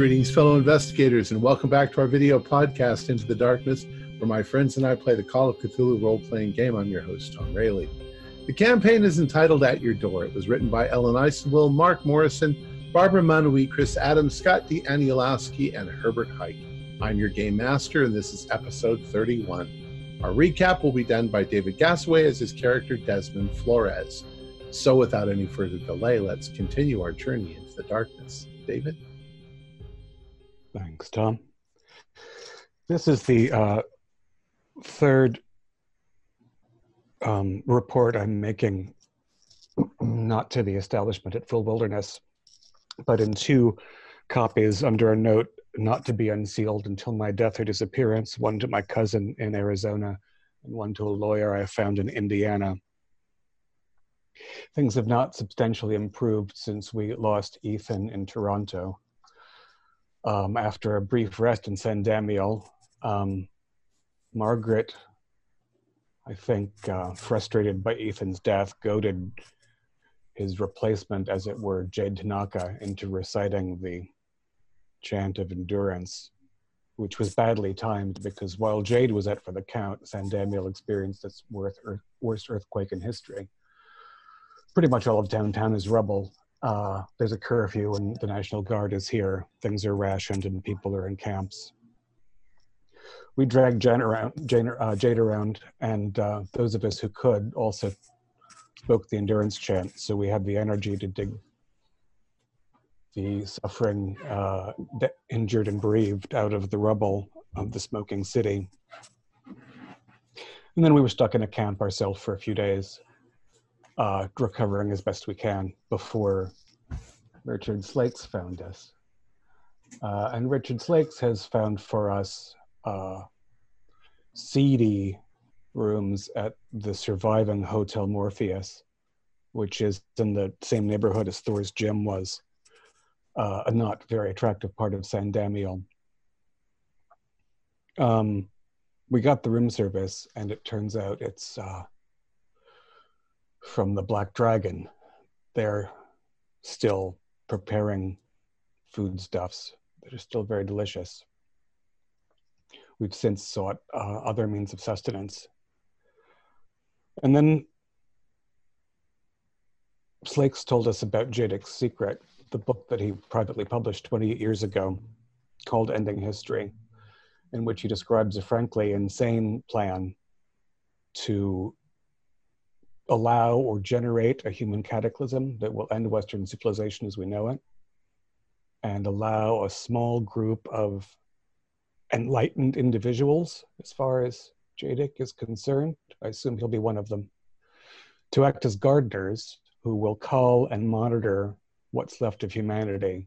Greetings, fellow investigators, and welcome back to our video podcast, Into the Darkness, where my friends and I play the Call of Cthulhu role playing game. I'm your host, Tom Rayleigh. The campaign is entitled At Your Door. It was written by Ellen Isenwill, Mark Morrison, Barbara Manui, Chris Adams, Scott D. Aniolowski, and Herbert Hike. I'm your game master, and this is episode 31. Our recap will be done by David Gasaway as his character Desmond Flores. So, without any further delay, let's continue our journey into the darkness. David? Thanks, Tom. This is the uh, third um, report I'm making, not to the establishment at Full Wilderness, but in two copies under a note not to be unsealed until my death or disappearance, one to my cousin in Arizona and one to a lawyer I found in Indiana. Things have not substantially improved since we lost Ethan in Toronto um, after a brief rest in San Damiel, um, Margaret, I think, uh, frustrated by Ethan's death, goaded his replacement, as it were, Jade Tanaka, into reciting the chant of endurance, which was badly timed because while Jade was out for the count, San Damiel experienced its worst earthquake in history. Pretty much all of downtown is rubble, uh, there's a curfew and the National Guard is here. Things are rationed and people are in camps. We dragged Jane around, Jane, uh, Jade around, and uh, those of us who could also spoke the endurance chant. So we had the energy to dig the suffering, uh, injured and bereaved out of the rubble of the smoking city. And then we were stuck in a camp ourselves for a few days uh, recovering as best we can before Richard Slakes found us. Uh, and Richard Slakes has found for us uh, seedy rooms at the surviving Hotel Morpheus, which is in the same neighborhood as Thor's Gym was, uh, a not very attractive part of San Damiel. Um, we got the room service, and it turns out it's uh, from the Black Dragon. They're still preparing foodstuffs that are still very delicious. We've since sought uh, other means of sustenance. And then Slakes told us about Jadek's Secret, the book that he privately published 28 years ago called Ending History, in which he describes a frankly insane plan to allow or generate a human cataclysm that will end Western civilization as we know it, and allow a small group of enlightened individuals, as far as Jadek is concerned, I assume he'll be one of them, to act as gardeners who will call and monitor what's left of humanity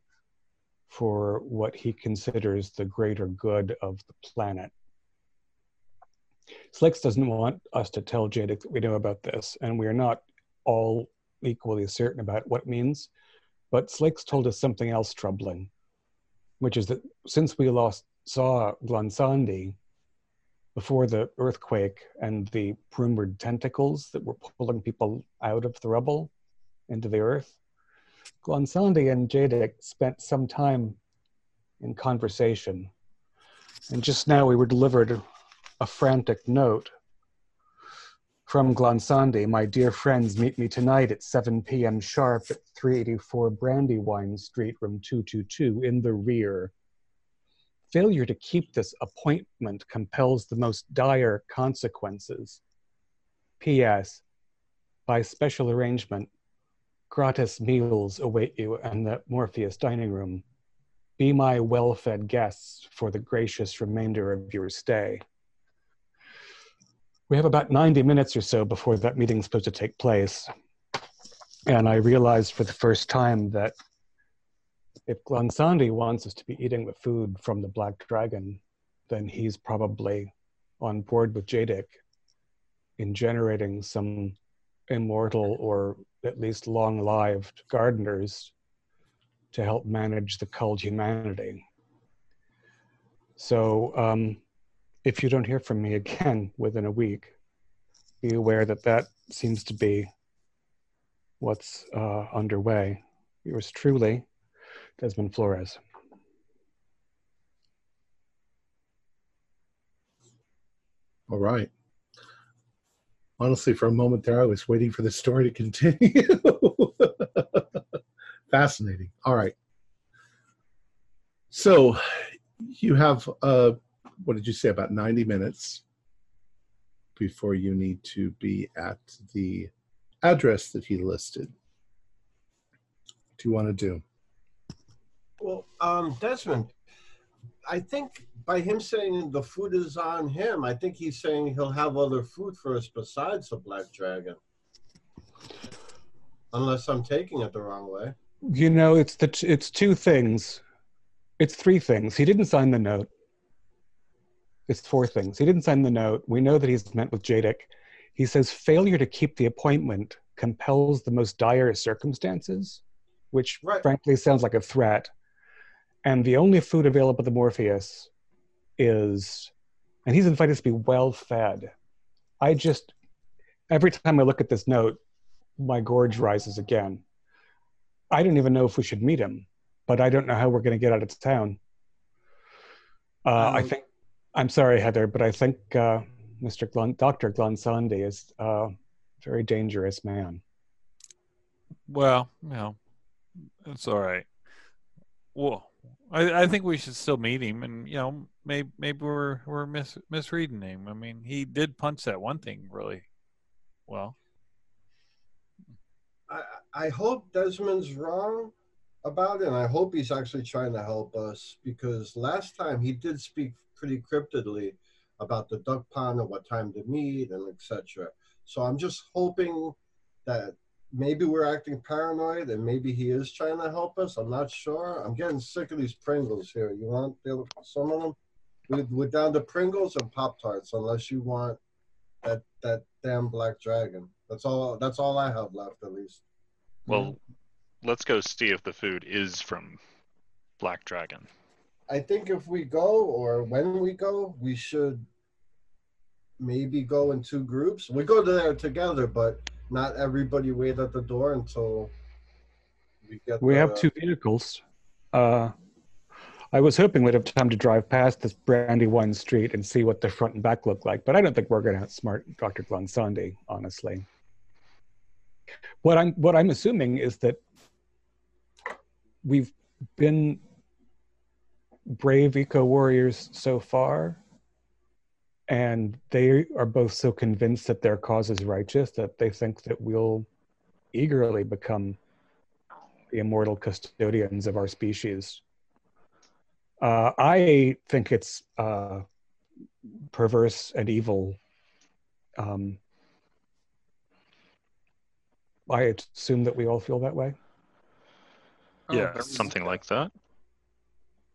for what he considers the greater good of the planet. Slakes doesn't want us to tell Jadek that we know about this, and we are not all equally certain about what it means. But Slakes told us something else troubling, which is that since we lost saw Glansandi before the earthquake and the rumored tentacles that were pulling people out of the rubble into the earth, Glansandi and Jadek spent some time in conversation. And just now we were delivered a frantic note from Glansandi, my dear friends, meet me tonight at 7 p.m. sharp at 384 Brandywine Street, room 222, in the rear. Failure to keep this appointment compels the most dire consequences. P.S. By special arrangement, gratis meals await you in the Morpheus dining room. Be my well fed guests for the gracious remainder of your stay we have about 90 minutes or so before that meeting is supposed to take place. And I realized for the first time that if Glansandi wants us to be eating the food from the Black Dragon, then he's probably on board with Jadek in generating some immortal or at least long lived gardeners to help manage the culled humanity. So um, if you don't hear from me again within a week, be aware that that seems to be what's uh, underway. Yours truly, Desmond Flores. All right. Honestly, for a moment there, I was waiting for the story to continue. Fascinating. All right. So you have uh, what did you say, about 90 minutes before you need to be at the address that he listed. What do you want to do? Well, um, Desmond, I think by him saying the food is on him, I think he's saying he'll have other food for us besides the black dragon. Unless I'm taking it the wrong way. You know, it's the t- it's two things. It's three things. He didn't sign the note. It's four things. He didn't sign the note. We know that he's met with Jadek. He says failure to keep the appointment compels the most dire circumstances, which Right. frankly sounds like a threat. And the only food available to Morpheus is, and he's invited to be well fed. I just, every time I look at this note, my gorge rises again. I don't even know if we should meet him, but I don't know how we're going to get out of town. Uh, I Um, think, I'm sorry, Heather, but I think uh, Mr. Glon, Dr. Glonsandi is a very dangerous man. Well, you know, it's all right. Well, I, I think we should still meet him, and you know, maybe maybe we're we're mis, misreading him. I mean, he did punch that one thing really well. I, I hope Desmond's wrong about it, and I hope he's actually trying to help us because last time he did speak pretty cryptidly about the duck pond and what time to meet and etc. So I'm just hoping that maybe we're acting paranoid and maybe he is trying to help us. I'm not sure. I'm getting sick of these Pringles here. You want some of them? We- We're down to Pringles and Pop Tarts, unless you want that that damn black dragon. That's all. That's all I have left, at least. Well, let's go see if the food is from Black Dragon. I think if we go or when we go, we should maybe go in two groups. We go there together, but not everybody wait at the door until we get. We the- have two vehicles. Uh, I was hoping we'd have time to drive past this Brandywine Street and see what the front and back look like, but I don't think we're going to outsmart Dr. Glonsandi, honestly. What I'm what I'm assuming is that we've been brave eco warriors so far, and they are both so convinced that their cause is righteous that they think that we'll eagerly become the immortal custodians of our species. Uh, I think it's uh, perverse and evil. Um, I assume that we all feel that way. Yeah, something like that.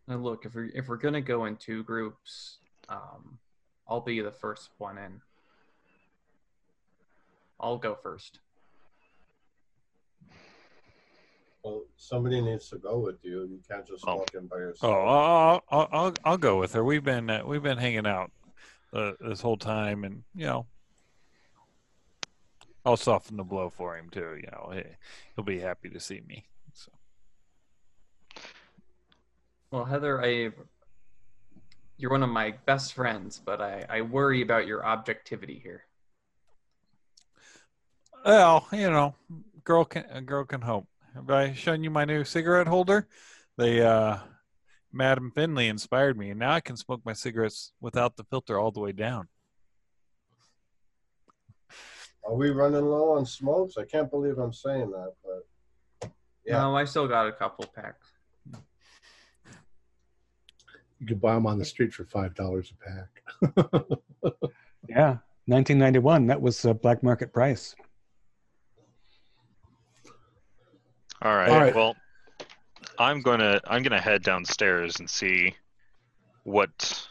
Now look, if we're if we're gonna go in two groups, um, I'll be the first one in. I'll go first. Well, somebody needs to go with you. You can't just Oh. walk in by Oh, yourself. I'll I'll I'll, I'll go with her. We've been uh, we've been hanging out uh, this whole time, and you know, I'll soften the blow for him too. You know, he, he'll be happy to see me. So. Well, Heather, I you're one of my best friends, but I, I worry about your objectivity here. Well, you know, girl can a girl can hope. Have I shown you my new cigarette holder? They uh Madam Finley inspired me, and now I can smoke my cigarettes without the filter all the way down. Are we running low on smokes? I can't believe I'm saying that, but Yeah. No, I still got a couple packs. You could buy them on the street for five dollars a pack. Yeah, 1991. That was a black market price. All right. All right. Well, I'm gonna I'm gonna head downstairs and see what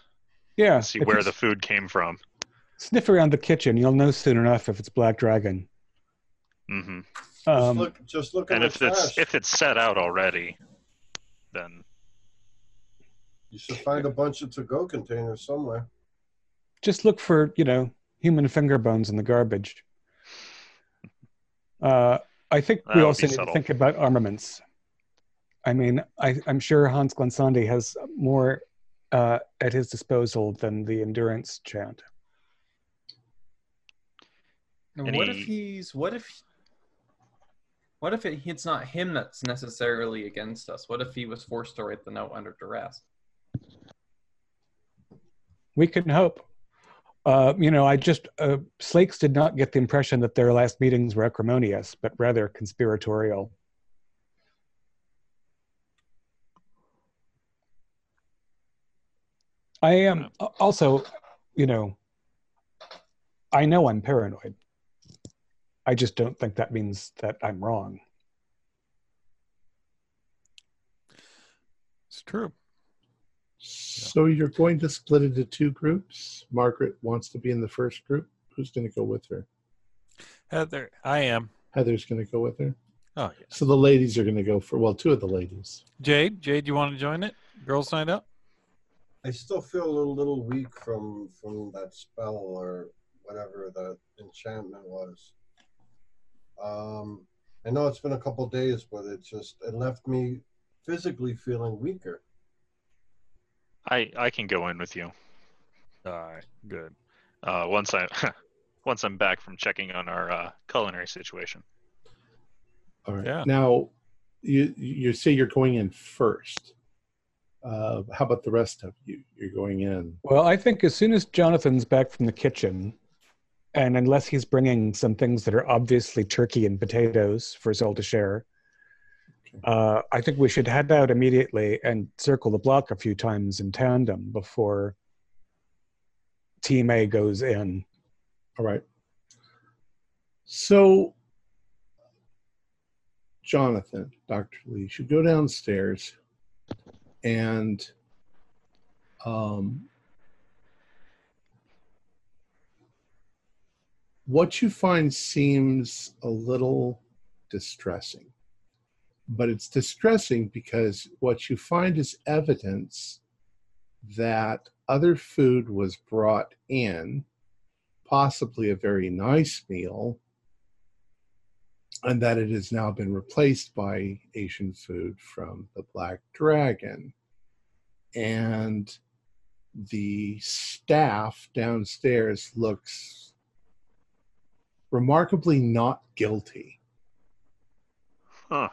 Yeah. see where the food came from. sniff around the kitchen, you'll know soon enough if it's Black Dragon. Mm-hmm. just Um, look, just look in And the if it's trash. if it's set out already, then you should find a bunch of to-go containers somewhere. just look for you know human finger bones in the garbage. Uh, I think That we also be need to think about armaments. I mean, I, I'm sure Hans Glensandi has more uh, at his disposal than the endurance chant. And And what if he's what if what if it, it's not him that's necessarily against us? What if he was forced to write the note under duress? We can hope. Uh, you know, I just uh, Slakes did not get the impression that their last meetings were acrimonious, but rather conspiratorial. I am also, you know, I know I'm paranoid. I just don't think that means that I'm wrong. It's true. So you're going to split into two groups. Margaret wants to be in the first group. Who's going to go with her? Heather, I am. Heather's going to go with her. Oh, yeah. So the ladies are going to go for well, two of the ladies. Jade, Jade, you want to join it? Girls signed up? I still feel a little, little weak from from that spell or whatever that enchantment was. Um, I know it's been a couple days, but it just it left me physically feeling weaker. I I can go in with you. All right, good. Uh, once I once I'm back from checking on our uh, culinary situation. All right. Yeah. Now, you you say you're going in first. Uh, how about the rest of you? You're going in. Well, I think as soon as Jonathan's back from the kitchen, and unless he's bringing some things that are obviously turkey and potatoes for us all to share, uh, I think we should head out immediately and circle the block a few times in tandem before Team A goes in. All right. So, Jonathan, Dr. Lee should go downstairs and um, what you find seems a little distressing. But it's distressing because what you find is evidence that other food was brought in, possibly a very nice meal, and that it has now been replaced by Asian food from the Black Dragon. And the staff downstairs looks remarkably not guilty. Huh.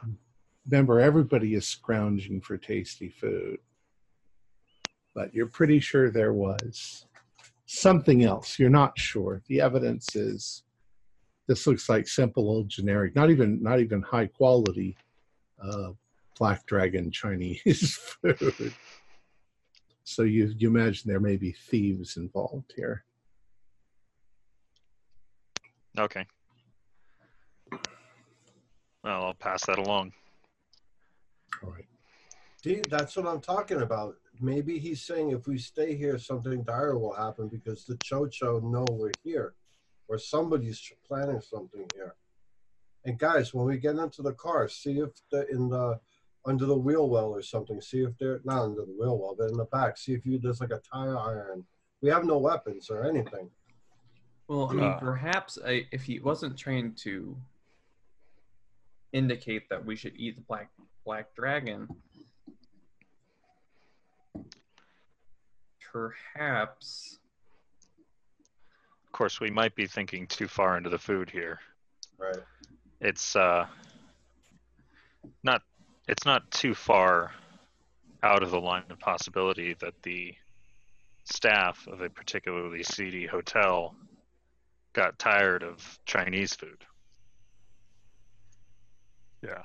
Remember, everybody is scrounging for tasty food. But you're pretty sure there was something else. You're not sure. The evidence is this looks like simple old generic, not even not even high quality uh, black dragon Chinese food. So you you imagine there may be thieves involved here. Okay. Well, I'll pass that along. All right. See, that's what I'm talking about. Maybe he's saying if we stay here, something dire will happen because the Tcho-Tcho know we're here, or somebody's planning something here. And guys, when we get into the car, see if the in the under the wheel well or something. See if they're not under the wheel well, but in the back. See if you there's like a tire iron. We have no weapons or anything. Well, I mean, Uh. perhaps I, if he wasn't trying to indicate that we should eat the black black dragon, perhaps Of course, we might be thinking too far into the food here. Right. It's uh, not. It's not too far out of the line of possibility that the staff of a particularly seedy hotel got tired of Chinese food. Yeah.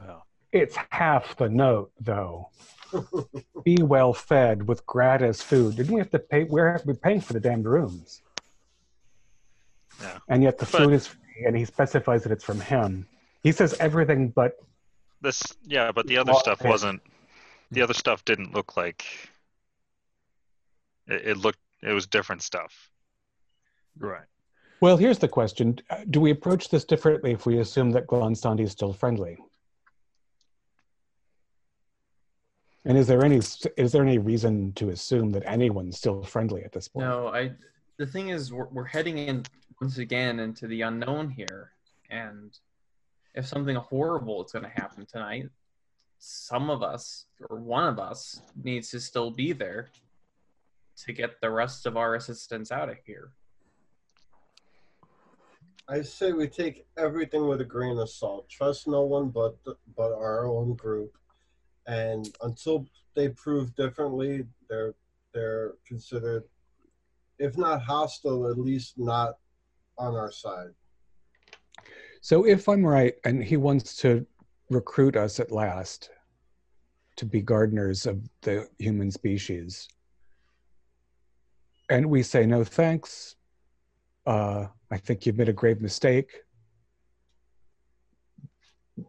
Well, It's half the note, though. Be well fed with gratis food. Didn't we have to pay? We're we're paying for the damned rooms. Yeah. And yet the But- food is free, and he specifies that it's from him. He says everything but This, yeah, but the other stuff okay. wasn't. The other stuff didn't look like. It, it looked. It was different stuff. right. Well, here's the question: Uh, Do we approach this differently if we assume that Glonsandi is still friendly? And is there any is there any reason to assume that anyone's still friendly at this point? no. I. The thing is, we're, we're heading in once again into the unknown here, and if something horrible is going to happen tonight, some of us or one of us needs to still be there to get the rest of our assistants out of here. I say we take everything with a grain of salt. Trust no one but but our own group, and until they prove differently, they're they're considered, if not hostile, at least not on our side. So if I'm right, and he wants to recruit us at last to be gardeners of the human species, and we say no thanks, uh, I think you've made a grave mistake.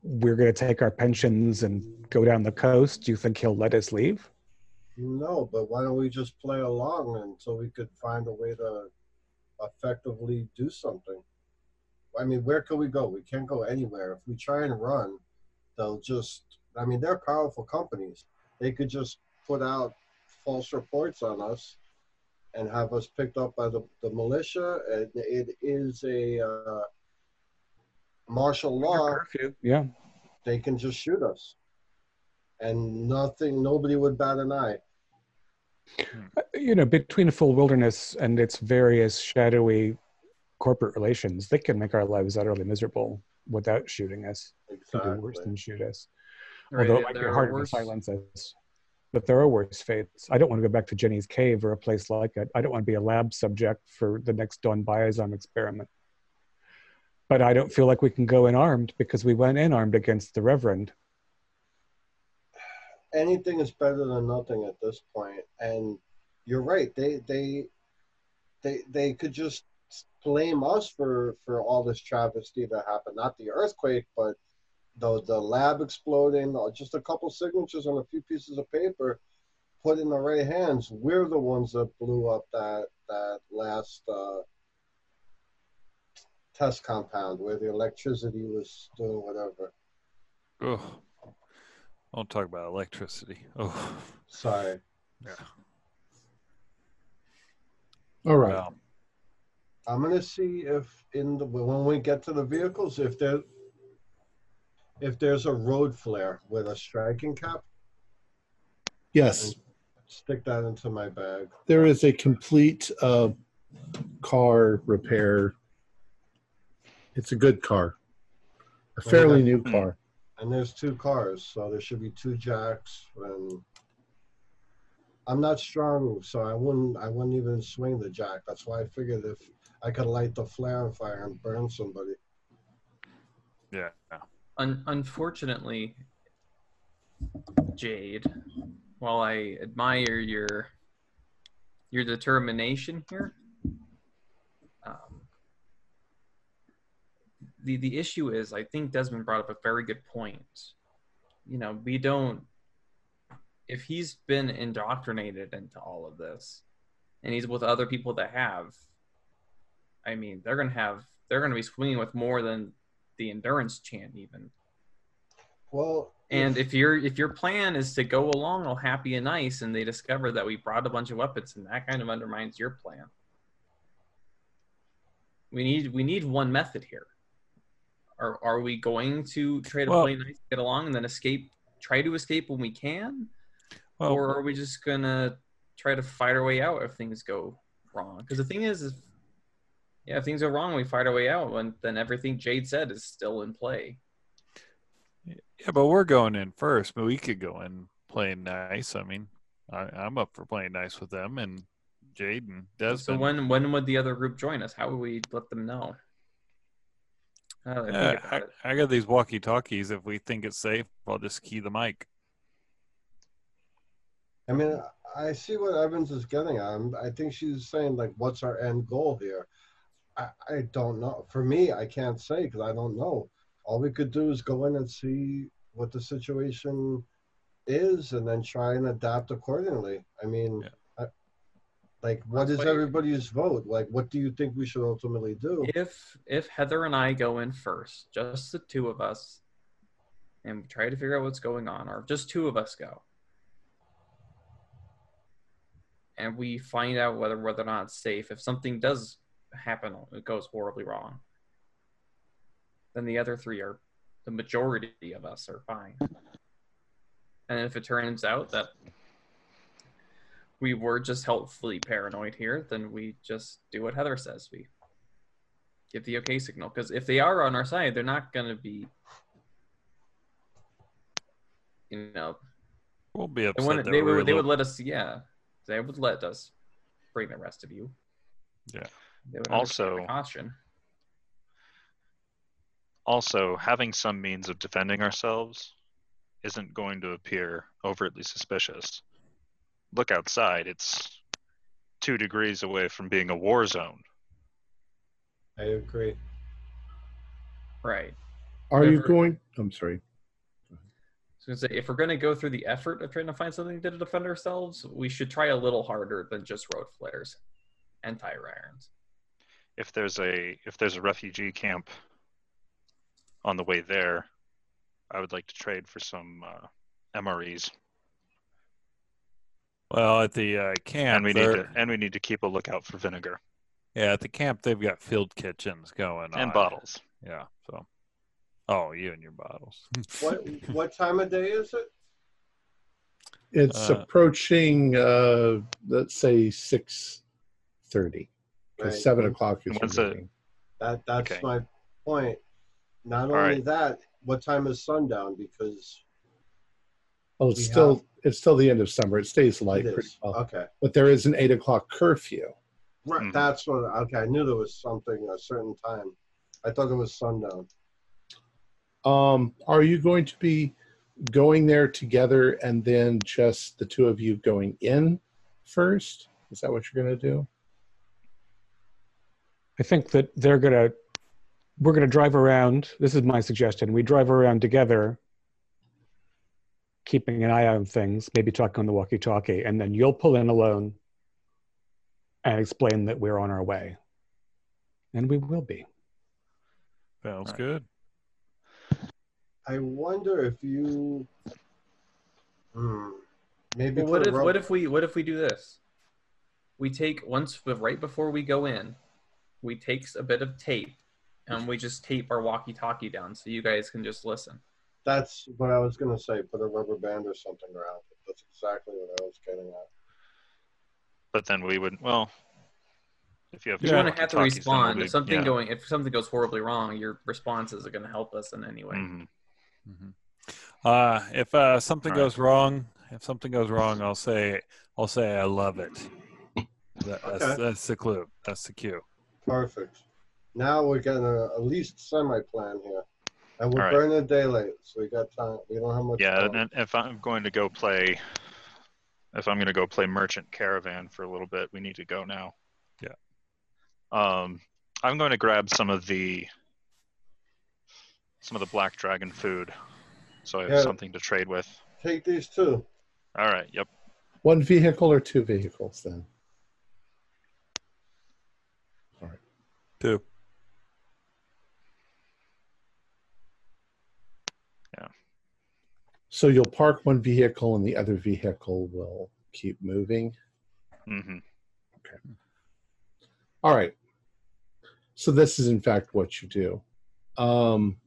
We're going to take our pensions and go down the coast. Do you think he'll let us leave? No, but why don't we just play along until we could find a way to effectively do something? I mean, where can we go? We can't go anywhere. If we try and run, they'll just, I mean, they're powerful companies. They could just put out false reports on us and have us picked up by the, the militia. And it is a uh, martial law. Curfew. Yeah. They can just shoot us. And nothing, nobody would bat an eye. Uh, You know, between a full wilderness and its various shadowy corporate relations, they can make our lives utterly miserable without shooting us. They can do worse than shoot us. Right, Although it might be there are harder to silence us. But there are worse fates. I don't want to go back to Jenny's cave or a place like it. I don't want to be a lab subject for the next Don Biazon experiment. But I don't feel like we can go in armed because we went in armed against the Reverend. anything is better than nothing at this point. And you're right they they they they could just blame us for for all this travesty that happened. Not the earthquake but the the lab exploding just a couple signatures on a few pieces of paper put in the right hands. We're the ones that blew up that that last uh test compound where the electricity was doing whatever Oh, don't talk about electricity. Oh, sorry yeah. All right. Well, I'm gonna see if in the when we get to the vehicles, if there if there's a road flare with a striking cap, Yes, stick that into my bag. there is a complete uh, car repair. It's a good car, a fairly you new car. And there's two cars, so there should be two jacks. And I'm not strong, so I wouldn't I wouldn't even swing the jack. That's why I figured if I could light the flare on fire and burn somebody. yeah. Un- unfortunately, Jade, while I admire your your determination here, um, the the issue is I think Desmond brought up a very good point. You know, we don't. If he's been indoctrinated into all of this, and he's with other people that have, I mean, they're gonna have they're gonna be swinging with more than the endurance chant even. Well, And if your if your plan is to go along all happy and nice, and they discover that we brought a bunch of weapons, and that kind of undermines your plan. We need we need one method here. Are are we going to try to Well- play nice, get along, and then escape? Try to escape when we can, Well, or are we just gonna try to fight our way out if things go wrong? Because the thing is, is yeah, if things go wrong, we fight our way out, and then everything Jade said is still in play. yeah, but we're going in first, but we could go in playing nice. I mean, I, I'm up for playing nice with them and Jade and Desmond. So when when would the other group join us? How would we let them know? Now that I Yeah, think uh, about I, got these walkie talkies. If we think it's safe, I'll just key the mic. I mean, I see what Evans is getting at. I'm- I think she's saying like, "What's our end goal here?" I, I don't know. For me, I can't say because I don't know. All we could do is go in and see what the situation is, and then try and adapt accordingly. I mean, Yeah. Like, what is everybody's vote? Like, what do you think we should ultimately do? If if Heather and I go in first, just the two of us, and we try to figure out what's going on, or just two of us go, and we find out whether whether or not it's safe. If something does happen, it goes horribly wrong. Then the other three are the majority of us are fine. And if it turns out that we were just helpfully paranoid here, then we just do what Heather says. We give the okay signal. Because if they are on our side, they're not going to be, you know, We'll be upset. they, would, they would let us, yeah, they would let us bring the rest of you. Yeah. They would Also- caution. Also, having some means of defending ourselves isn't going to appear overtly suspicious. Look outside, it's two degrees away from being a war zone. I agree. Right. Are you going? I'm sorry. So I was gonna say, if we're going to go through the effort of trying to find something to defend ourselves, we should try a little harder than just road flares and tire irons. If there's a if there's a refugee camp on the way there, I would like to trade for some uh, MREs, Well, at the uh, camp, and we need to and we need to keep a lookout for vinegar yeah, at the camp they've got field kitchens going on and bottles. Yeah. So, oh, you and your bottles. What what time of day is it? It's Uh, approaching, uh, let's say six thirty. Because Right. seven o'clock is When's your it? That that's Okay. my point. Not All only right. that, what time is sundown? Because Well, it's We still have- it's still the end of summer. It stays light it pretty well, Okay. but there is an eight o'clock curfew. Right. Mhm. That's what. Okay, I knew there was something a certain time. I thought it was sundown. Um, are you going to be going there together and then just the two of you going in first? Is that what you're going to do? I think that they're gonna we're gonna drive around. This is my suggestion. We drive around together, keeping an eye on things, maybe talking on the walkie-talkie, and then you'll pull in alone and explain that we're on our way. And we will be. Sounds Right. good. I wonder if you. Hmm. Maybe. Well, what if what if we what if we do this? We take once right before we go in, we take a bit of tape and we just tape our walkie-talkie down so you guys can just listen. That's what I was gonna say. Put a rubber band or something around it. That's exactly what I was getting at. But then we would well, if you have You're two going to have to walkie-talkies, then we'll respond be- if something yeah. going if something goes horribly wrong. Your responses are going to help us in any way. Mhm. Mhm. Uh, if uh, something All right. goes wrong, if something goes wrong, I'll say, I'll say, I love it. That, that's, Okay. that's the clue. That's the cue. Perfect. Now we're getting a, at least semi-plan here, and we're All right. burning daylight, so we got time. We don't have much Yeah, time. and if I'm going to go play, if I'm going to go play Merchant Caravan for a little bit, we need to go now. Yeah. Um, I'm going to grab some of the some of the Black Dragon food, so I have Yeah. something to trade with. Take these two. All right. Yep. One vehicle or two vehicles then? All right. Two. So you'll park one vehicle and the other vehicle will keep moving. hmm Okay. All right. So this is in fact what you do. Um,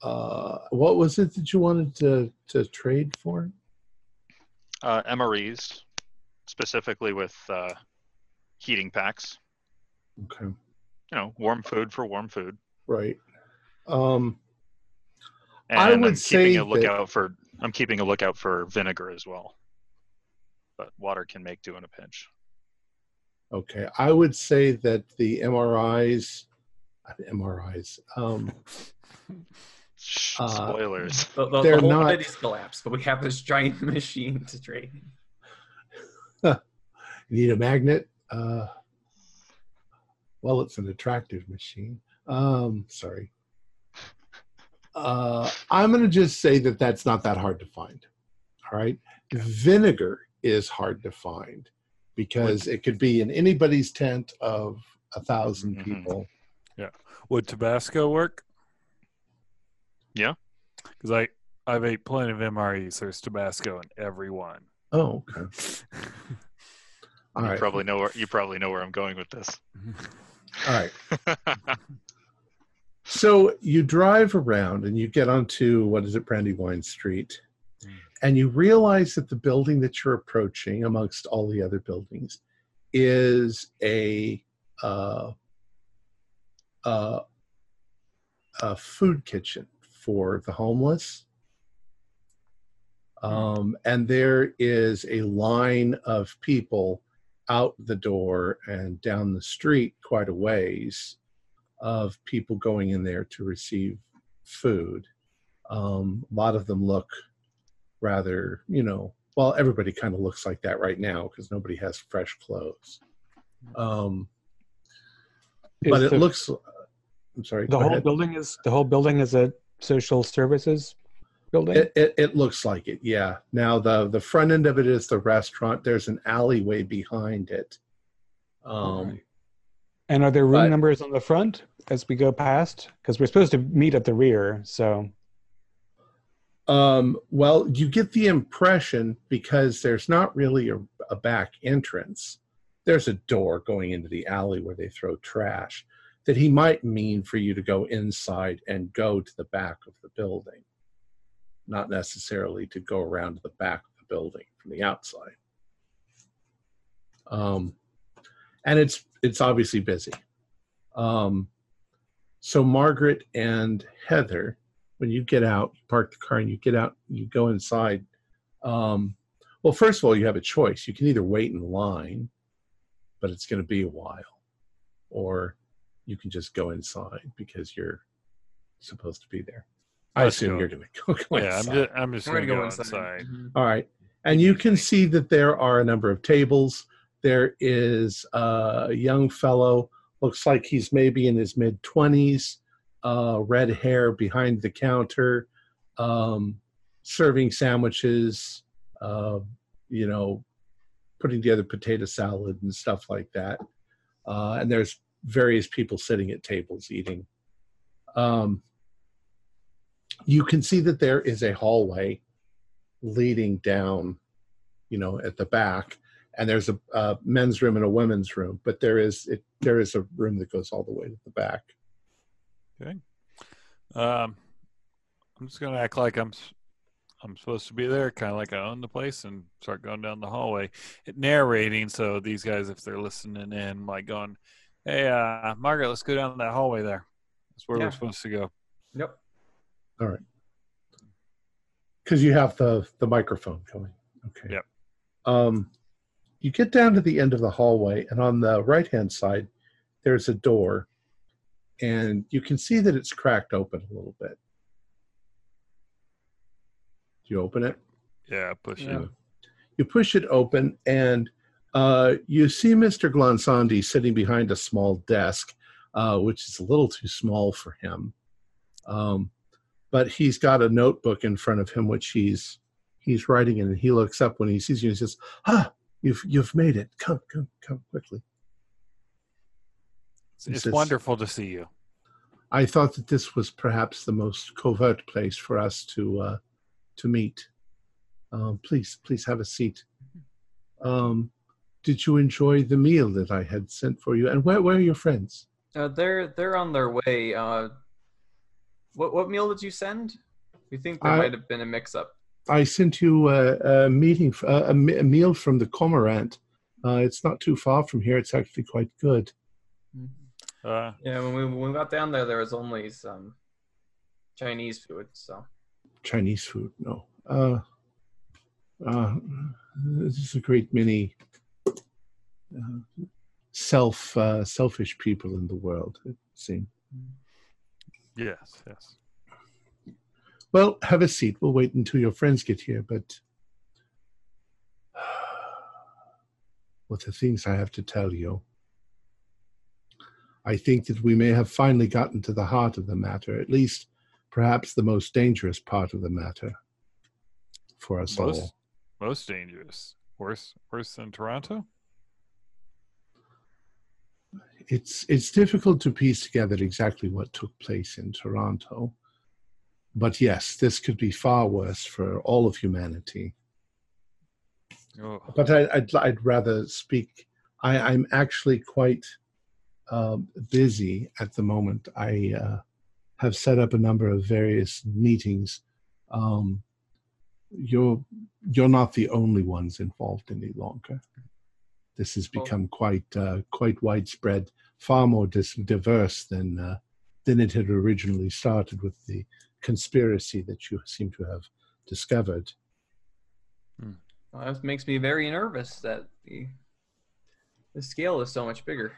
uh, what was it that you wanted to to trade for? Uh, MREs, specifically with uh, heating packs. Okay, You know, warm food for warm food. right. Um, And I I'm would say keeping a that- lookout for. I'm keeping a lookout for vinegar as well. But water can make do in a pinch. okay, I would say that the MRIs, uh, MRIs, um, Shh, Uh, Spoilers. The, the, They're the whole not- city's collapsed, but we have this giant machine to trade. you need a magnet. Uh, well, it's an attractive machine. Um, sorry. Uh, I'm going to just say that that's not that hard to find. All right. Vinegar is hard to find because it could be in anybody's tent of a 1000 Mhm. people. Yeah. Would Tabasco work? Yeah. Because I, I've ate plenty of MREs. There's Tabasco in every one. Oh, okay. All you right. probably know where you probably know where I'm going with this. All right. So you drive around and you get onto what is it, Brandywine Street, Mm. and you realize that the building that you're approaching, amongst all the other buildings, is a uh, uh, a food kitchen for the homeless. Um, and there is a line of people out the door and down the street quite a ways of people going in there to receive food. Um, a lot of them look rather, you know, well, everybody kind of looks like that right now because nobody has fresh clothes. Um, but Is it looks. I'm sorry. the whole ahead. building is the whole building is a social services building. It, it, it looks like it, yeah. Now the the front end of it is the restaurant. There's an alleyway behind it. Um. And are there room but- numbers on the front as we go past? Because we're supposed to meet at the rear. So um, well, you get the impression because there's not really a, a back entrance. There's a door going into the alley where they throw trash. That he might mean for you to go inside and go to the back of the building, not necessarily to go around to the back of the building from the outside. Um, and it's it's obviously busy. Um, so Margaret and Heather, when you get out, you park the car and you get out, you go inside. Um, well, first of all, you have a choice. You can either wait in line, but it's going to be a while, or you can just go inside because you're supposed to be there. I Let's assume go. you're going to go, go yeah, I'm just, I'm just gonna gonna go go inside. inside. Mhm. All right. And you can see that there are a number of tables. There is a young fellow, looks like he's maybe in his mid 20s, uh, red hair behind the counter, um, serving sandwiches, uh, you know, putting together potato salad and stuff like that. Uh, and there's various people sitting at tables eating. Um, you can see that there is a hallway leading down, you know, at the back, and there's a, a men's room and a women's room, but there is it, there is a room that goes all the way to the back. Um, I'm just gonna act like I'm I'm supposed to be there, kind of like I own the place, and start going down the hallway, it, narrating. So these guys, if they're listening in, like going, "Hey, uh, Margaret, let's go down that hallway there. That's where Yeah. we're supposed to go." Yep. All right. Because you have the the microphone going. Okay. Yep. Um, you get down to the end of the hallway, and on the right hand side, there's a door, and you can see that it's cracked open a little bit. You open it? Yeah, push Yeah. it. You push it open, and uh, you see Mr. Glonsandi sitting behind a small desk, uh, which is a little too small for him. Um, but he's got a notebook in front of him, which he's he's writing in, and he looks up when he sees you and he says, "Ah, you've you've made it! Come, come, come quickly!" It's, He it's says- wonderful to see you. I thought that this was perhaps the most covert place for us to uh, to meet. Um, please, please have a seat. Um, did you enjoy the meal that I had sent for you? And where, where are your friends? Uh, they're they're on their way. Uh, what what meal did you send? We think there I- might have been a mix-up. I sent you a, a meeting, f- a, a me- a meal from the Cormorant. Uh, it's not too far from here. It's actually quite good. Uh, Yeah, when we when we got down there, there was only some Chinese food. So Chinese food. No. Uh, uh, there's a great many uh, self uh, selfish people in the world. It seems. yes, yes. Well, have a seat. We'll wait until your friends get here. But with the things I have to tell you, I think that we may have finally gotten to the heart of the matter, at least perhaps the most dangerous part of the matter for us all. Most most dangerous. Worse worse than Toronto. it's it's difficult to piece together exactly what took place in Toronto. But yes, this could be far worse for all of humanity. Oh, But I, I'd I'd rather speak. I, I'm actually quite um, busy at the moment. I uh, have set up a number of various meetings. Um, you're you're not the only ones involved any longer. this has become quite uh, quite widespread, far more dis- diverse than uh, than it had originally started with the conspiracy that you seem to have discovered. Well, that makes me very nervous that the the scale is so much bigger.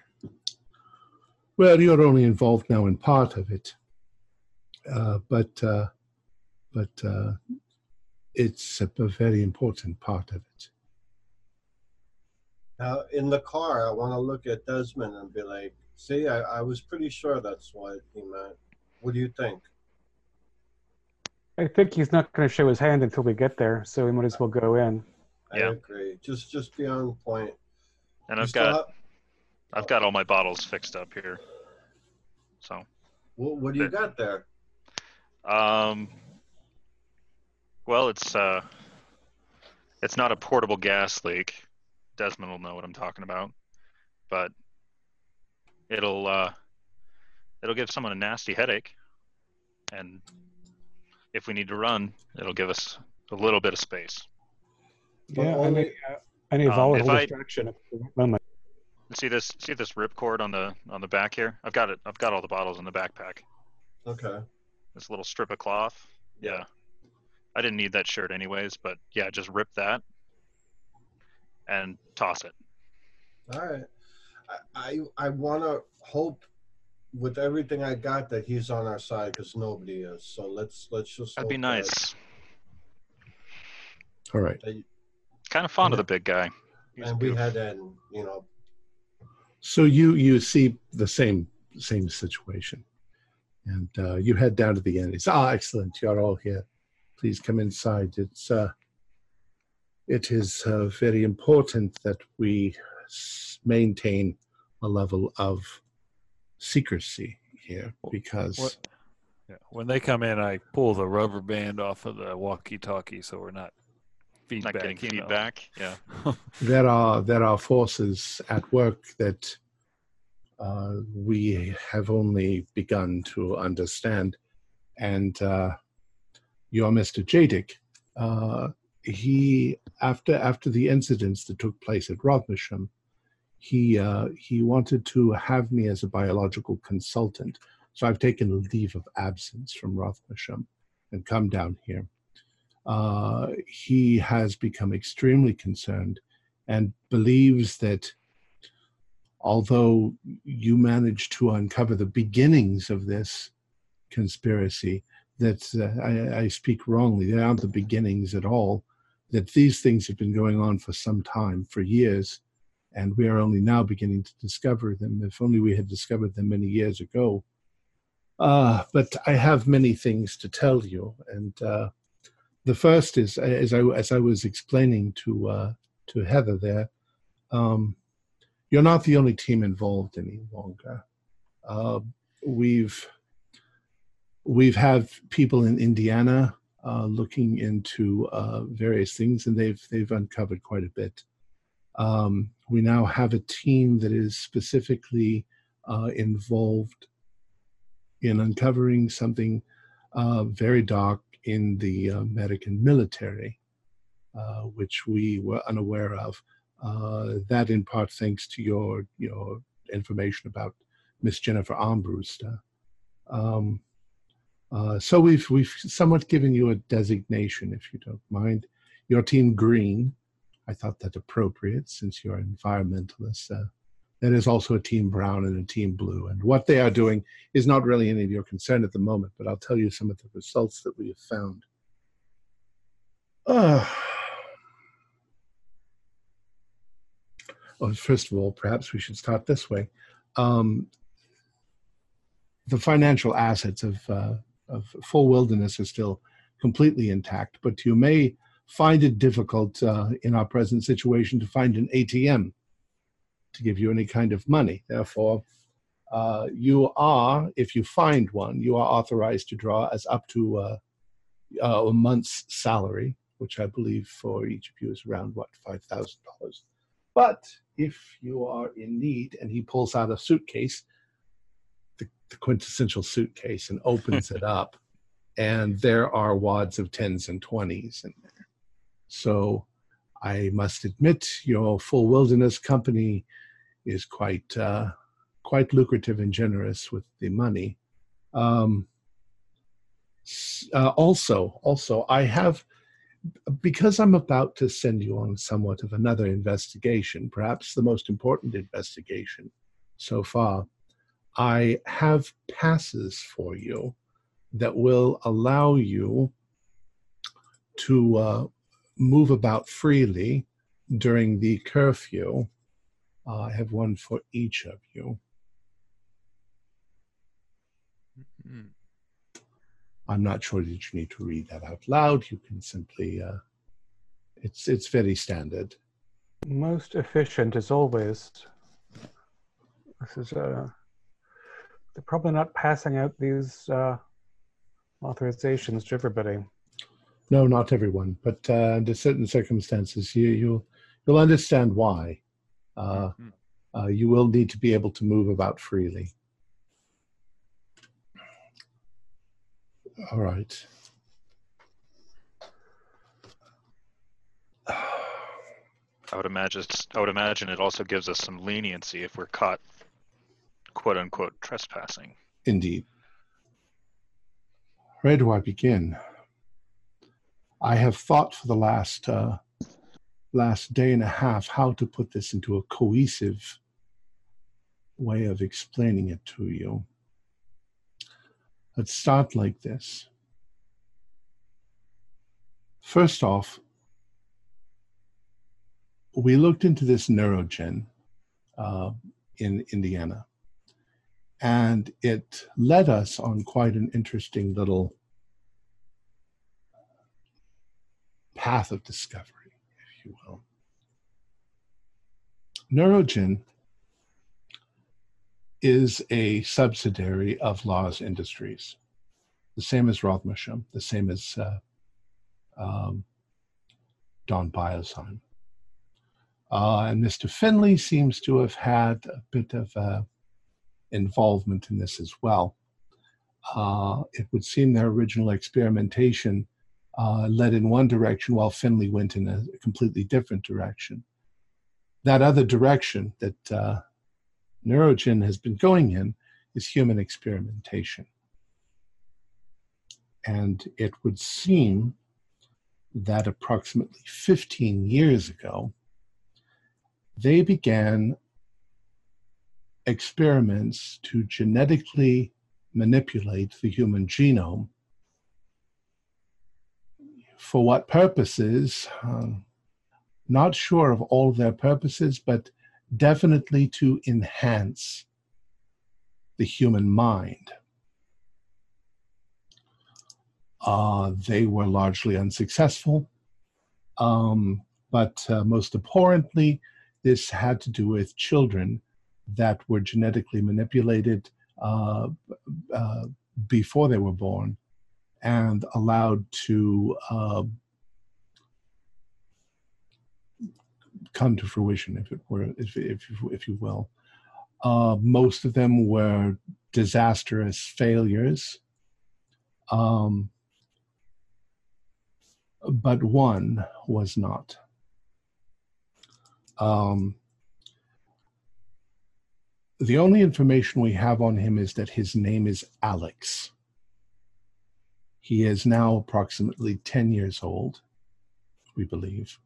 Well, you're only involved now in part of it, uh, but uh, but uh, it's a, a very important part of it. Now, in the car, I want to look at Desmond and be like, see, I, I was pretty sure that's what he meant. What do you think? I think he's not going to show his hand until we get there, so we might as well go in. I Yeah. agree. Just just be on point. And You I've got have- I've got all my bottles fixed up here. So what, what do you got there? Um, well, it's uh, it's not a portable gas leak. Desmond will know what I'm talking about, but it'll uh, it'll give someone a nasty headache, and if we need to run, it'll give us a little bit of space. Yeah, only- any, uh, any Um, volatile if I- distraction at the moment. See this? See this ripcord on the on the back here? I've got it. I've got all the bottles in the backpack. Okay. This little strip of cloth. Yeah. I didn't need that shirt anyways, but yeah, just rip that and toss it. All right. I I, I want to hope with everything I got that he's on our side because nobody is. So let's let's just. That'd be hope that- nice. All right. that- Kind of fond of the big guy. He's and we beautiful. had in you know So you you see the same same situation, and uh, you head down to the end. It's ah excellent. You're all here. Please come inside. It's uh, it is uh, very important that we maintain a level of secrecy here because What- Yeah. When they come in, I pull the rubber band off of the walkie-talkie, so we're not feedback. Not getting you know. feedback. Yeah. there are there are forces at work that uh, we have only begun to understand, and uh, your Mr. Jadek, uh, he after after the incidents that took place at Rothersham, he uh, he wanted to have me as a biological consultant. So I've taken leave of absence from Rothersham and come down here. Uh, he has become extremely concerned and believes that although you managed to uncover the beginnings of this conspiracy, that uh, I, I speak wrongly, they aren't the beginnings at all, that these things have been going on for some time, for years, and we are only now beginning to discover them. If only we had discovered them many years ago. Uh, but I have many things to tell you, and uh, the first is as I as I was explaining to uh, to Heather there, um, you're not the only team involved any longer. Uh, we've we've had people in Indiana uh, looking into uh, various things, and they've they've uncovered quite a bit. Um, we now have a team that is specifically uh, involved in uncovering something uh, very dark in the American military, uh, which we were unaware of. Uh, that in part thanks to your your information about Miss Jennifer Armbruster. Um, uh, so we've we've somewhat given you a designation, if you don't mind. Your team green, I thought that appropriate since you're environmentalists. Uh, there is also a team brown and a team blue, and what they are doing is not really any of your concern at the moment. But I'll tell you some of the results that we have found. Uh, well, first of all, perhaps we should start this way. Um, the financial assets of uh, of full wilderness are still completely intact, but you may find it difficult uh, in our present situation to find an ATM to give you any kind of money. Therefore, uh, you are, if you find one, you are authorized to draw as up to uh, uh, a month's salary, which I believe for each of you is around what five thousand dollars. But if you are in need, and he pulls out a suitcase, the, the quintessential suitcase, and opens it up, and there are wads of tens and twenties there. So I must admit, your full wilderness company is quite uh, quite lucrative and generous with the money. Um, uh, also, also, I have because I'm about to send you on somewhat of another investigation, perhaps the most important investigation so far. I have passes for you that will allow you to uh, move about freely during the curfew. Uh, I have one for each of you. Mm. I'm not sure that you need to read that out loud. You can simply, uh, it's it's very standard. Most efficient as always. This is uh, they're probably not passing out these uh, authorizations to everybody. No, not everyone, but uh, under certain circumstances, you you you'll understand why. Uh, Mhm. uh, you will need to be able to move about freely. All right. I would imagine I would imagine it also gives us some leniency if we're caught quote unquote trespassing. Indeed. Where do I begin? I have thought for the last uh, last day and a half how to put this into a cohesive way of explaining it to you. Let's start like this. First off, we looked into this neurogen uh, in Indiana and it led us on quite an interesting little path of discovery, if you will. Neurogen is a subsidiary of Laws Industries, the same as Rothmasham, the same as uh, um, Don Biosine. Uh, and Mr. Finley seems to have had a bit of uh, involvement in this as well. Uh, it would seem their original experimentation uh, led in one direction while Finley went in a completely different direction. That other direction that uh, Neurogen has been going in is human experimentation. And it would seem that approximately 15 years ago, they began experiments to genetically manipulate the human genome. For what purposes? Um, not sure of all their purposes, but definitely to enhance the human mind. Uh, they were largely unsuccessful, um, but uh, most abhorrently, this had to do with children that were genetically manipulated uh, uh, before they were born and allowed to uh, come to fruition, if it were, if, if, if you will. Uh, most of them were disastrous failures, um, but one was not. Um, the only information we have on him is that his name is Alex. He is now approximately 10 years old, we believe.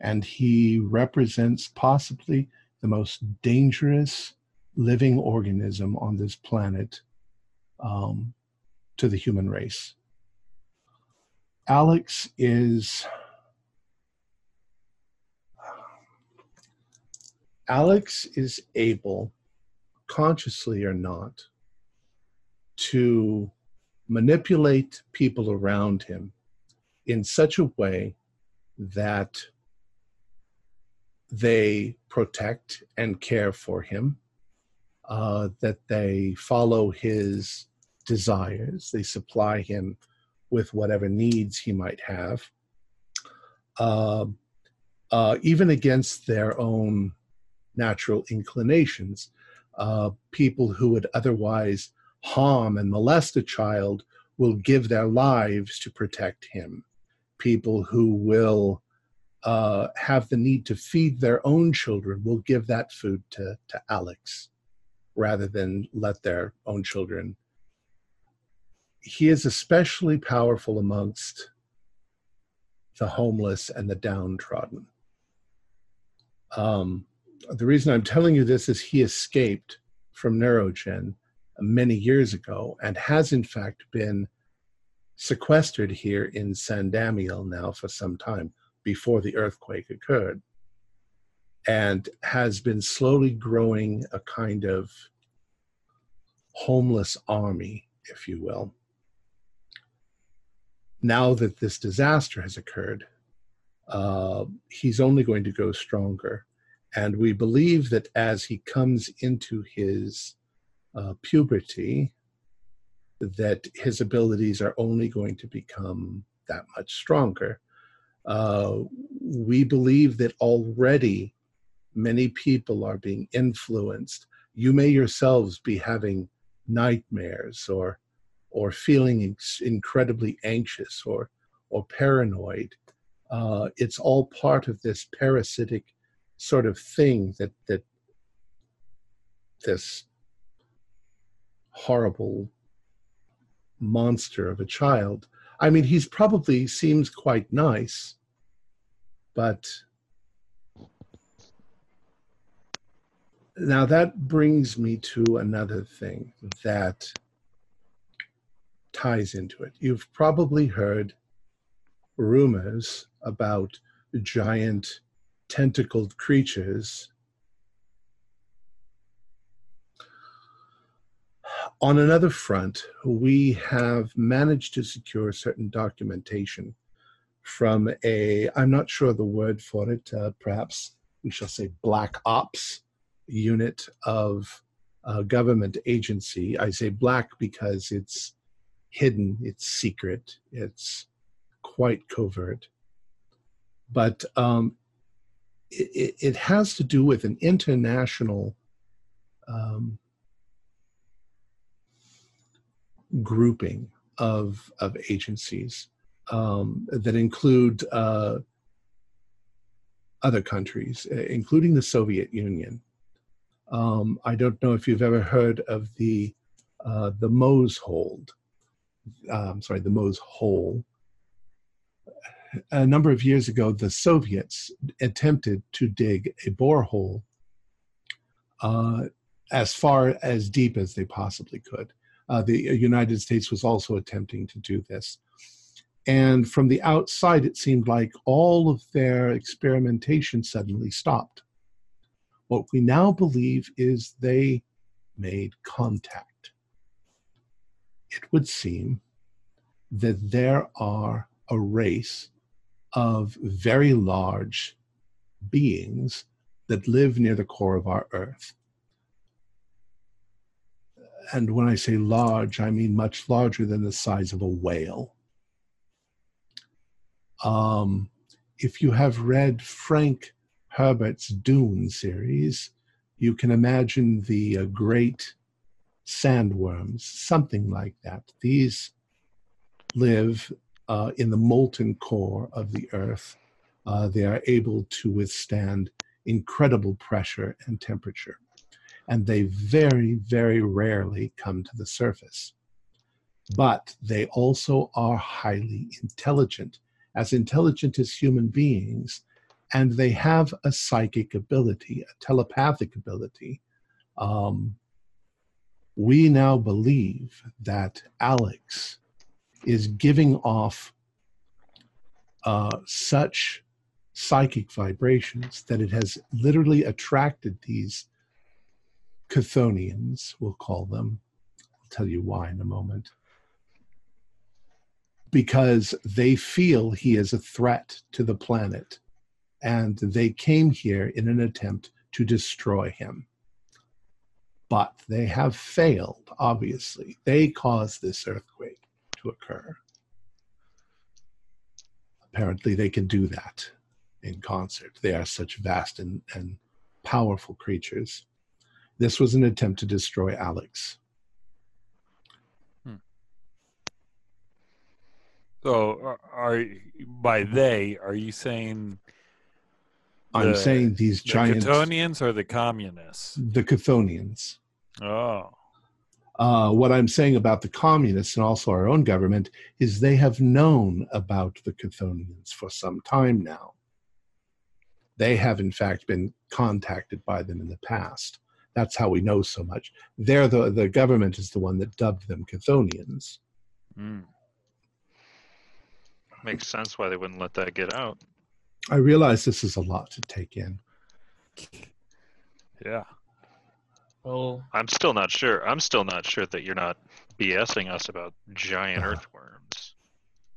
And he represents possibly the most dangerous living organism on this planet um, to the human race. Alex is Alex is able, consciously or not, to manipulate people around him in such a way that they protect and care for him, uh, that they follow his desires, they supply him with whatever needs he might have, uh, uh, even against their own natural inclinations. Uh, people who would otherwise harm and molest a child will give their lives to protect him. People who will uh, have the need to feed their own children will give that food to, to Alex rather than let their own children. He is especially powerful amongst the homeless and the downtrodden. Um, the reason I'm telling you this is he escaped from Neurogen many years ago and has in fact been sequestered here in San Damiel now for some time before the earthquake occurred and has been slowly growing a kind of homeless army, if you will. Now that this disaster has occurred, uh, he's only going to go stronger. And we believe that as he comes into his uh, puberty, that his abilities are only going to become that much stronger. Uh, we believe that already many people are being influenced. You may yourselves be having nightmares or or feeling incredibly anxious or or paranoid. Uh, it's all part of this parasitic sort of thing that that this horrible monster of a child. I mean, he's probably seems quite nice, but now that brings me to another thing that ties into it. You've probably heard rumors about giant tentacled creatures. On another front, we have managed to secure certain documentation from a, I'm not sure the word for it, uh, perhaps we shall say black ops unit of a government agency. I say black because it's hidden, it's secret, it's quite covert. But um, it, it, has to do with an international um, grouping of, of agencies um, that include uh, other countries, including the Soviet Union. Um, I don't know if you've ever heard of the uh, the Mosehold, um, sorry, the Mose Hole. A number of years ago, the Soviets attempted to dig a borehole uh, as far as deep as they possibly could. Uh, the United States was also attempting to do this. And from the outside, it seemed like all of their experimentation suddenly stopped. What we now believe is they made contact it would seem that there are a race of very large beings that live near the core of our earth. And when I say large, I mean much larger than the size of a whale. Um, if you have read Frank Herbert's Dune series, you can imagine the uh, great sandworms, something like that. These live uh, in the molten core of the earth. Uh, they are able to withstand incredible pressure and temperature. And they very, very rarely come to the surface. But they also are highly intelligent, as intelligent as human beings, and they have a psychic ability, a telepathic ability, um, we now believe that Alex is giving off uh, such psychic vibrations that it has literally attracted these Chthonians, we'll call them. I'll tell you why in a moment. Because they feel he is a threat to the planet, and they came here in an attempt to destroy him but they have failed, obviously. They caused this earthquake to occur. Apparently, they can do that in concert. They are such vast and, and powerful creatures. This was an attempt to destroy Alex. Hmm. So, are by they, are you saying I'm saying these The giant, Catonians or the communists? the Chthonians. Oh, Uh, what I'm saying about the communists and also our own government is they have known about the Chthonians for some time now. They have, in fact, been contacted by them in the past. That's how we know so much. They're the, the government is the one that dubbed them Chthonians. mm. Makes sense why they wouldn't let that get out. I realize this is a lot to take in. yeah. Well, I'm still not sure. I'm still not sure that you're not BSing us about giant Uh-huh. earthworms.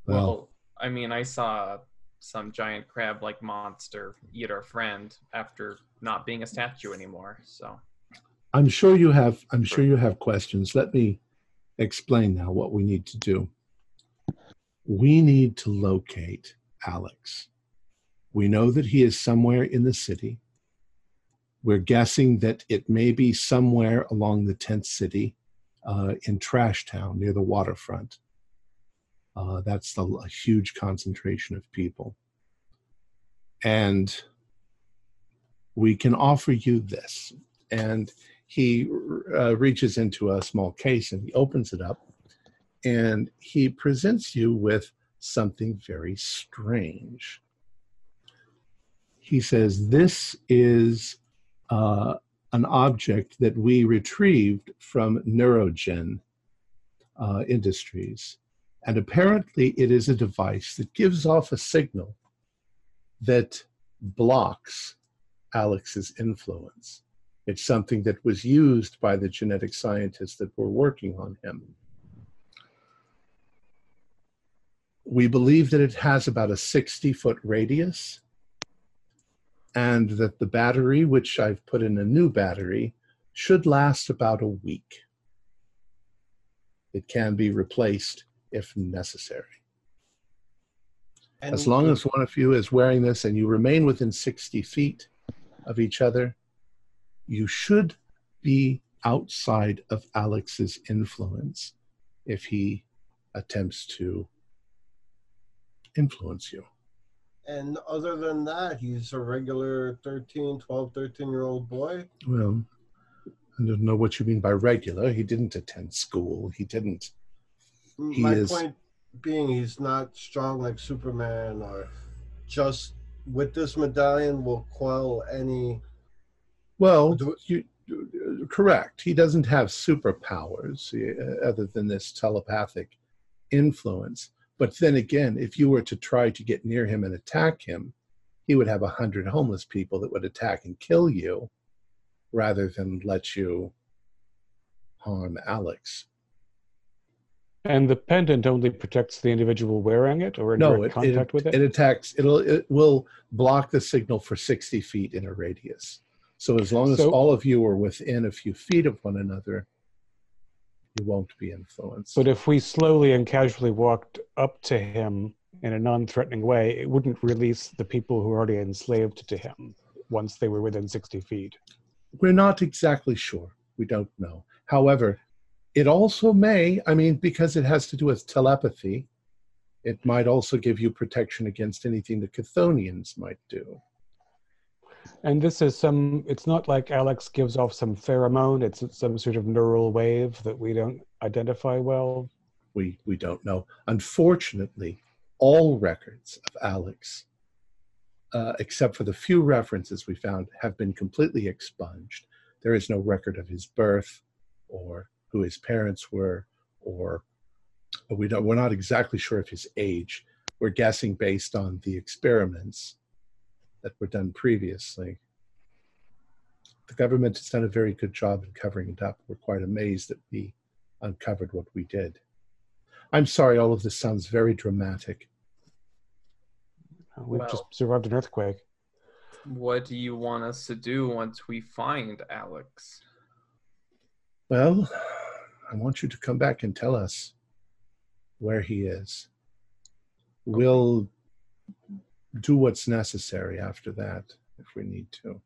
Well, well, I mean, I saw some giant crab-like monster eat our friend after not being a statue anymore. So I'm sure you have. I'm sure you have questions. Let me explain now what we need to do. We need to locate Alex. We know that he is somewhere in the city. We're guessing that it may be somewhere along the tent city uh, in Trash Town near the waterfront. Uh, that's the, a huge concentration of people. And we can offer you this. And he uh, reaches into a small case and he opens it up and he presents you with something very strange. He says, This is uh, an object that we retrieved from Neurogen uh, Industries. And apparently, it is a device that gives off a signal that blocks Alex's influence. It's something that was used by the genetic scientists that were working on him. We believe that it has about a 60 foot radius and that the battery, which I've put in a new battery, should last about a week. It can be replaced if necessary. And As long as one of you is wearing this and you remain within 60 feet of each other, you should be outside of Alex's influence if he attempts to influence you. and other than that, he's a regular 13, 12, 13 year old boy. Well, I don't know what you mean by regular. He didn't attend school. He didn't. Mm, he My is- point being, he's not strong like Superman, or just with this medallion will quell any. Well, you, correct. He doesn't have superpowers uh, other than this telepathic influence. But then again, if you were to try to get near him and attack him, he would have a hundred homeless people that would attack and kill you rather than let you harm Alex. And the pendant only protects the individual wearing it or in No, direct it, it, contact with it? it attacks. It'll it will block the signal for sixty feet in a radius. So as long as So- all of you are within a few feet of one another, you won't be influenced. But if we slowly and casually walked up to him in a non threatening way, it wouldn't release the people who are already enslaved to him once they were within 60 feet. We're not exactly sure. We don't know. However, it also may, I mean, because it has to do with telepathy, it might also give you protection against anything the Chthonians might do. And this is some, it's not like Alex gives off some pheromone, it's some sort of neural wave that we don't identify well. We, we don't know. Unfortunately, all records of Alex, uh, except for the few references we found, have been completely expunged. There is no record of his birth or who his parents were, or we don't, we're not exactly sure of his age. We're guessing based on the experiments that were done previously. The government has done a very good job in covering it up. We're quite amazed that we uncovered what we did. I'm sorry, all of this sounds very dramatic. We've Well- just survived an earthquake. what do you want us to do once we find Alex? Well, I want you to come back and tell us where he is. We'll do what's necessary after that if we need to.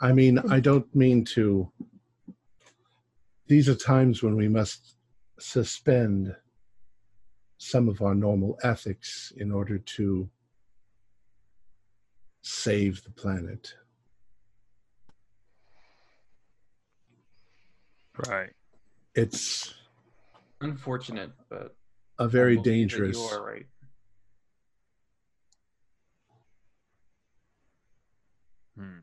I mean, I don't mean to. These are times when we must suspend some of our normal ethics in order to save the planet. Right. It's Unfortunate, but a very I believe that dangerous. You are right. Hmm.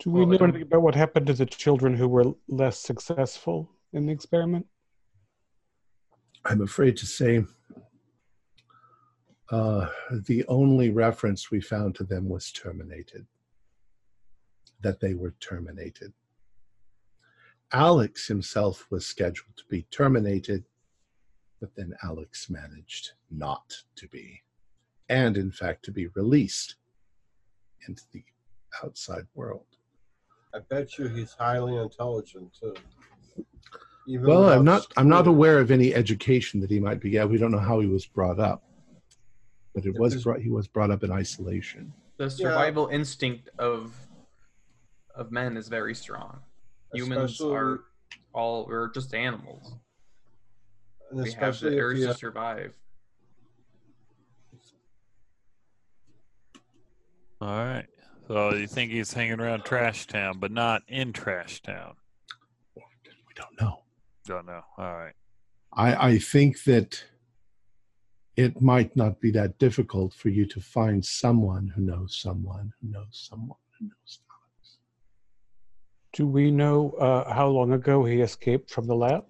Do we Well, know anything about what happened to the children who were less successful in the experiment? I'm afraid to say uh, the only reference we found to them was terminated, that they were terminated. Alex himself was scheduled to be terminated, but then Alex managed not to be, and in fact to be released into the outside world. I bet you he's highly intelligent too. Even Well, I'm without not. I'm not aware of any education that he might be. Yeah, we don't know how he was brought up, but it If was brought. He was brought up in isolation. The survival instinct of of men is very strong. Humans Especially- are all we're just animals. and We have the if urge to survive. All right. So you think he's hanging around Trash Town, but not in Trash Town? We don't know. Don't know. All right. I, I think that it might not be that difficult for you to find someone who knows someone who knows someone who knows Alex. Do we know uh, how long ago he escaped from the lab?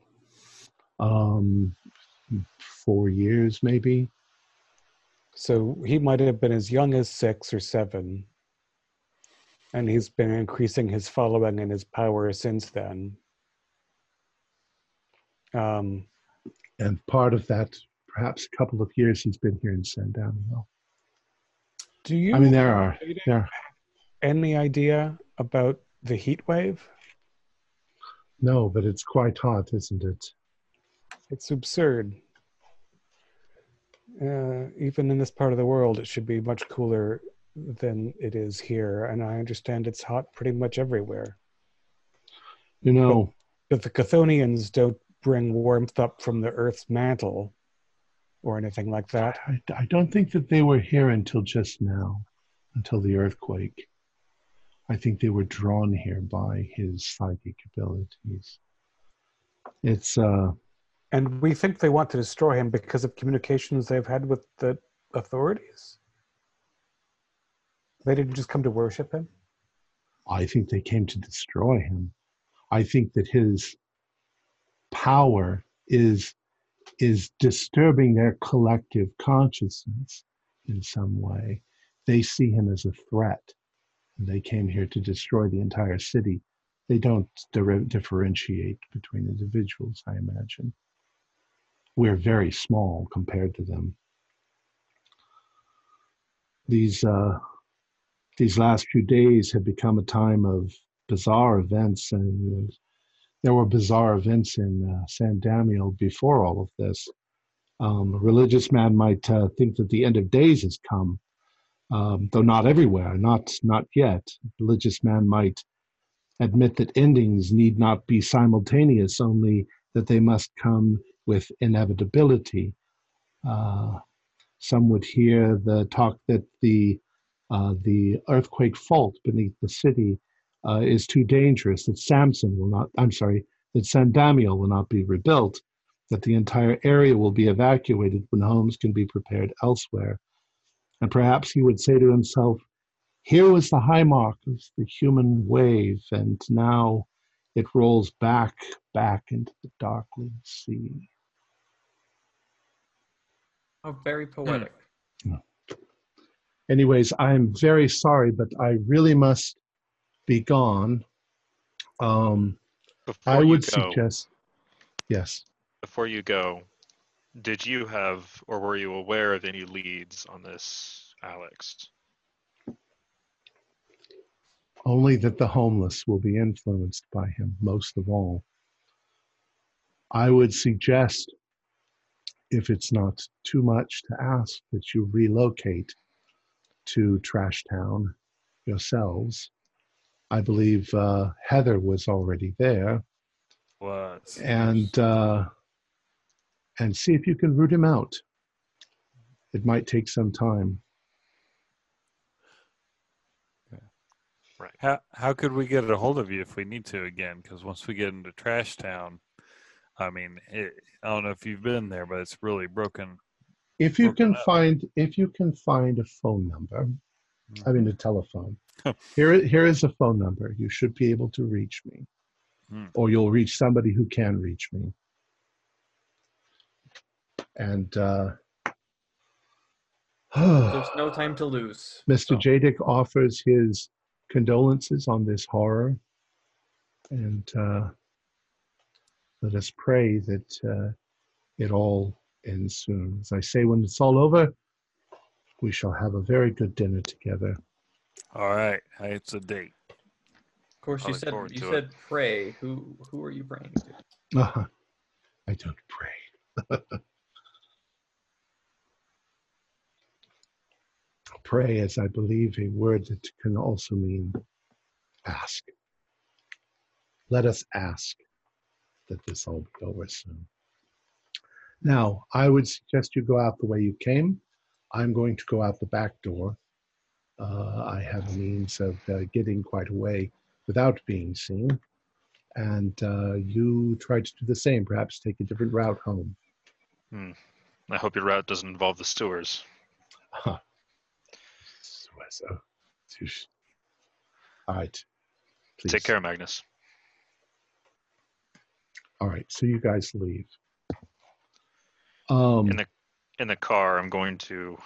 Um, four years maybe. So he might have been as young as six or seven. And he's been increasing his following and his power since then. Um, And part of that, perhaps a couple of years, he's been here in San Daniel. do you I mean, there are there. any idea about the heat wave? No, but it's quite hot, isn't it? It's absurd. Uh, even in this part of the world, it should be much cooler than it is here. And I understand it's hot pretty much everywhere. You know, But the Chthonians don't bring warmth up from the Earth's mantle or anything like that. I, I don't think that they were here until just now, until the earthquake. I think they were drawn here by his psychic abilities. It's uh, And we think they want to destroy him because of communications they've had with the authorities. They didn't just come to worship him. I think they came to destroy him. I think that his power is is disturbing their collective consciousness in some way. They see him as a threat. They came here to destroy the entire city. They don't di- differentiate between individuals, I imagine. We're very small compared to them. These uh, these last few days have become a time of bizarre events, and there were bizarre events in uh, San Damiel before all of this. Um, a religious man might uh, think that the end of days has come, um, though not everywhere, not not yet. A religious man might admit that endings need not be simultaneous, only that they must come with inevitability. Uh, some would hear the talk that the uh, the earthquake fault beneath the city uh, is too dangerous, that Samson will not, I'm sorry, that San Damiel will not be rebuilt, that the entire area will be evacuated when homes can be prepared elsewhere. And perhaps he would say to himself, here was the high mark of the human wave, and now it rolls back, back into the darkling sea. Oh, very poetic. Anyways, I'm very sorry, but I really must be gone. Um, Before I would go, suggest, yes. before you go, did you have or were you aware of any leads on this, Alex? only that the homeless will be influenced by him most of all. I would suggest, if it's not too much to ask, that you relocate to Trash Town yourselves. I believe uh, Heather was already there, Was and uh, and see if you can root him out. It might take some time. Right. How how could we get a hold of you if we need to again? Because once we get into Trash Town, I mean, it, I don't know if you've been there, but it's really broken. If you can find if you can find a phone number, Mm-hmm. I mean a telephone. here here is a phone number. You should be able to reach me. Hmm. Or you'll reach somebody who can reach me. And uh There's no time to lose. Mr. So, Jadek offers his condolences on this horror, and uh, let us pray that uh, it all ends soon. As I say, when it's all over, we shall have a very good dinner together. All right, it's a date. of course, I you said you to said pray. Who who are you praying to? Uh-huh. I don't pray. pray is, I believe, a word that can also mean ask. Let us ask that this all be over soon. Now, I would suggest you go out the way you came. I'm going to go out the back door. Uh, I have a means of uh, getting quite away without being seen. And uh, you try to do the same, perhaps take a different route home. I hope your route doesn't involve the Stewards. Huh. All right. Please. Take care, Magnus. All right. So you guys leave. Um, In the in the car, I'm going to.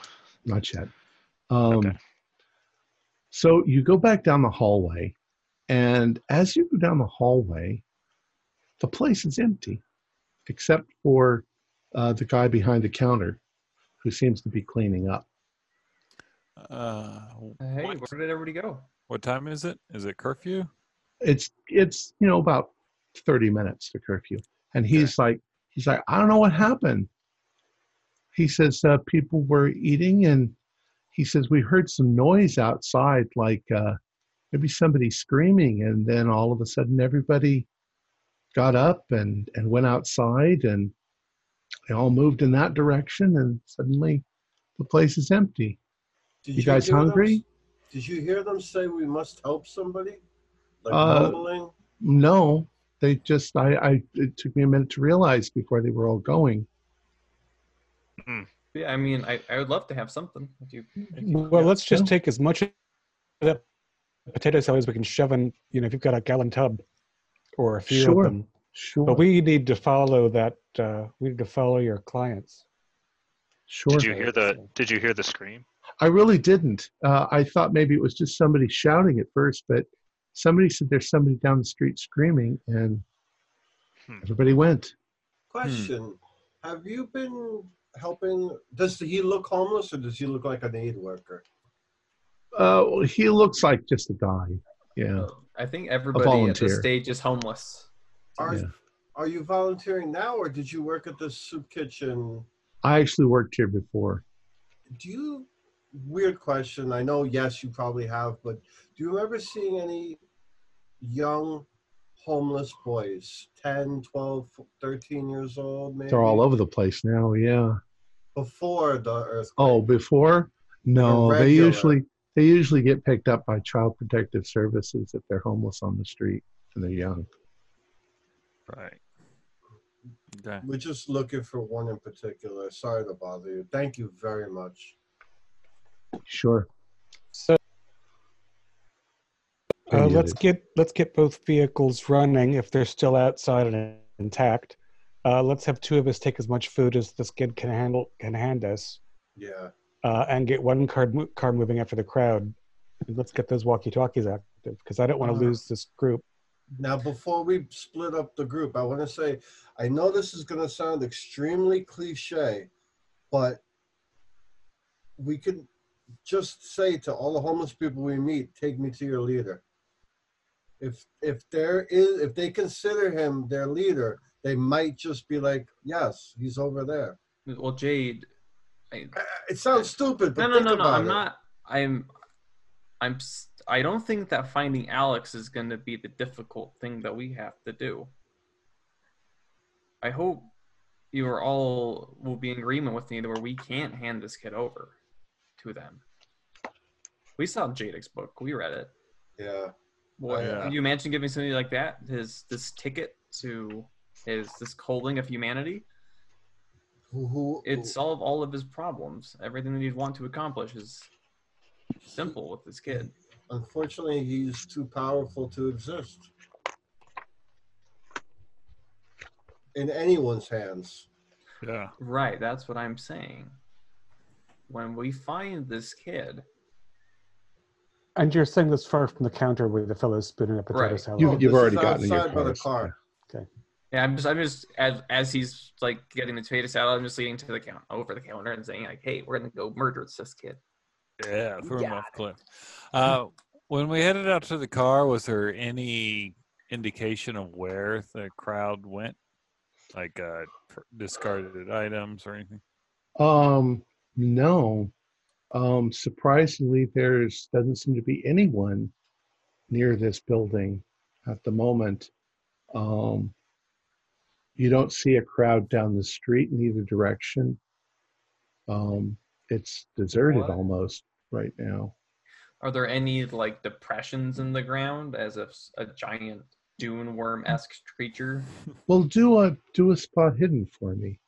not yet. Um, Okay. So you go back down the hallway, and as you go down the hallway, the place is empty, except for uh, the guy behind the counter, who seems to be cleaning up. Uh, Hey, what, where did everybody go? what time is it? Is it curfew? It's it's you know about thirty minutes to curfew, and he's like he's like I don't know what happened. He says uh, people were eating, and he says we heard some noise outside, like uh, maybe somebody screaming, and then all of a sudden everybody got up and and went outside, and they all moved in that direction, and suddenly the place is empty. Did You guys hear them- hungry? did you hear them say we must help somebody? Like Uh? No, they just I, I it took me a minute to realize before they were all going. Yeah, I mean, I, I would love to have something. If you, if you Well, let's just Yeah. take as much of that potato salad as we can shove in. You know, if you've got a gallon tub or a few Sure. of them. Sure. But we need to follow that. Uh, we need to follow your clients. sure. Did you hear the Did you hear the scream? I really didn't. Uh, I thought maybe it was just somebody shouting at first, but somebody said there's somebody down the street screaming, and Hmm. everybody went. Question: Have you been helping? Does he look homeless or does he look like an aid worker? Uh, well, he looks like just a guy. Yeah. I think everybody at volunteer. this stage is homeless. Are Yeah. Are you volunteering now, or did you work at the soup kitchen? I actually worked here before. Do you? Weird question. I know. Yes, you probably have, but do you remember seeing any young homeless boys 10 12 13 years old maybe They're all over the place now. Yeah. Before the earthquake Oh, before? No, they usually they usually get picked up by Child Protective Services if they're homeless on the street and they're young. Right. Okay. we're just looking for one in particular sorry to bother you thank you very much Sure. So uh, let's get let's get both vehicles running if they're still outside and intact. Uh, let's have two of us take as much food as this kid can handle can hand us, yeah uh, and get one car mo- car moving after the crowd. And let's get those walkie talkies active because I don't want to Uh-huh. lose this group. now before we split up the group i want to say i know this is going to sound extremely cliche but we could just say to all the homeless people we meet take me to your leader if if there is if they consider him their leader they might just be like yes he's over there Well, Jade, I, Uh, it sounds stupid but no, no, no, no. I'm it. not. I'm. I'm. I don't think that finding Alex is going to be the difficult thing that we have to do. I hope you are all will be in agreement with me where we can't hand this kid over to them. We saw Jadek's book. We read it. Yeah. What, oh, Yeah. Can you imagine giving somebody like that his this ticket to his this calling of humanity? Who, who, It'd solve all of his problems. Everything that he'd want to accomplish is simple with this kid. unfortunately, he's too powerful to exist in anyone's hands. Yeah. Right, that's what I'm saying. When we find this kid, And you're saying this far from the counter where the fellow's spinning a potato Right. salad. You've, Oh, you've this already gotten in your outside by the cars. car. yeah, I'm just, I'm just as as he's like getting the potato salad, I'm just leading to the count over the counter and saying like, "Hey, we're gonna go murder this kid." Yeah, threw him Got off cliff. Uh, when we headed out to the car, was there any indication of where the crowd went, like uh, discarded items or anything? Um, no. Um, surprisingly, there's doesn't seem to be anyone near this building at the moment. Um, you don't see a crowd down the street in either direction. Um, it's deserted What? almost right now. Are there any like depressions in the ground as if a giant dune worm esque creature? Well, do a do a spot hidden for me.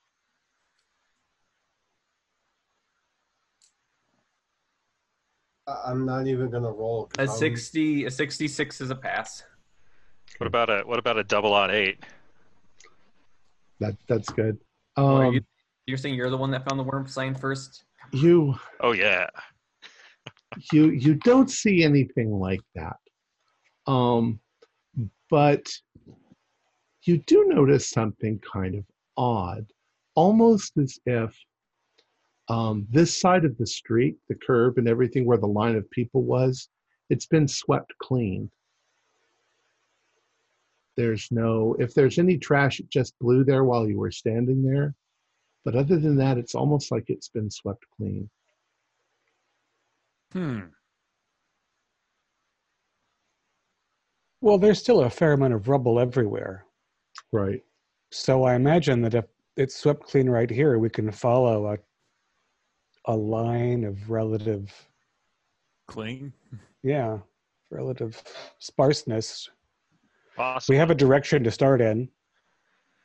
I'm not even gonna roll. A I'm... sixty, a sixty-six is a pass. What about a what about a double odd eight? That that's good. Are Um, you, you're saying you're the one that found the worm sign first? you Oh yeah. you you don't see anything like that um but you do notice something kind of odd almost as if um, this side of the street the curb and everything where the line of people was it's been swept clean there's no if there's any trash it just blew there while you were standing there but other than that it's almost like it's been swept clean Hmm. Well, there's still a fair amount of rubble everywhere. right So I imagine that if it's swept clean right here, we can follow a a line of relative, Clean. yeah, relative sparseness. Possibly. We have a direction to start in.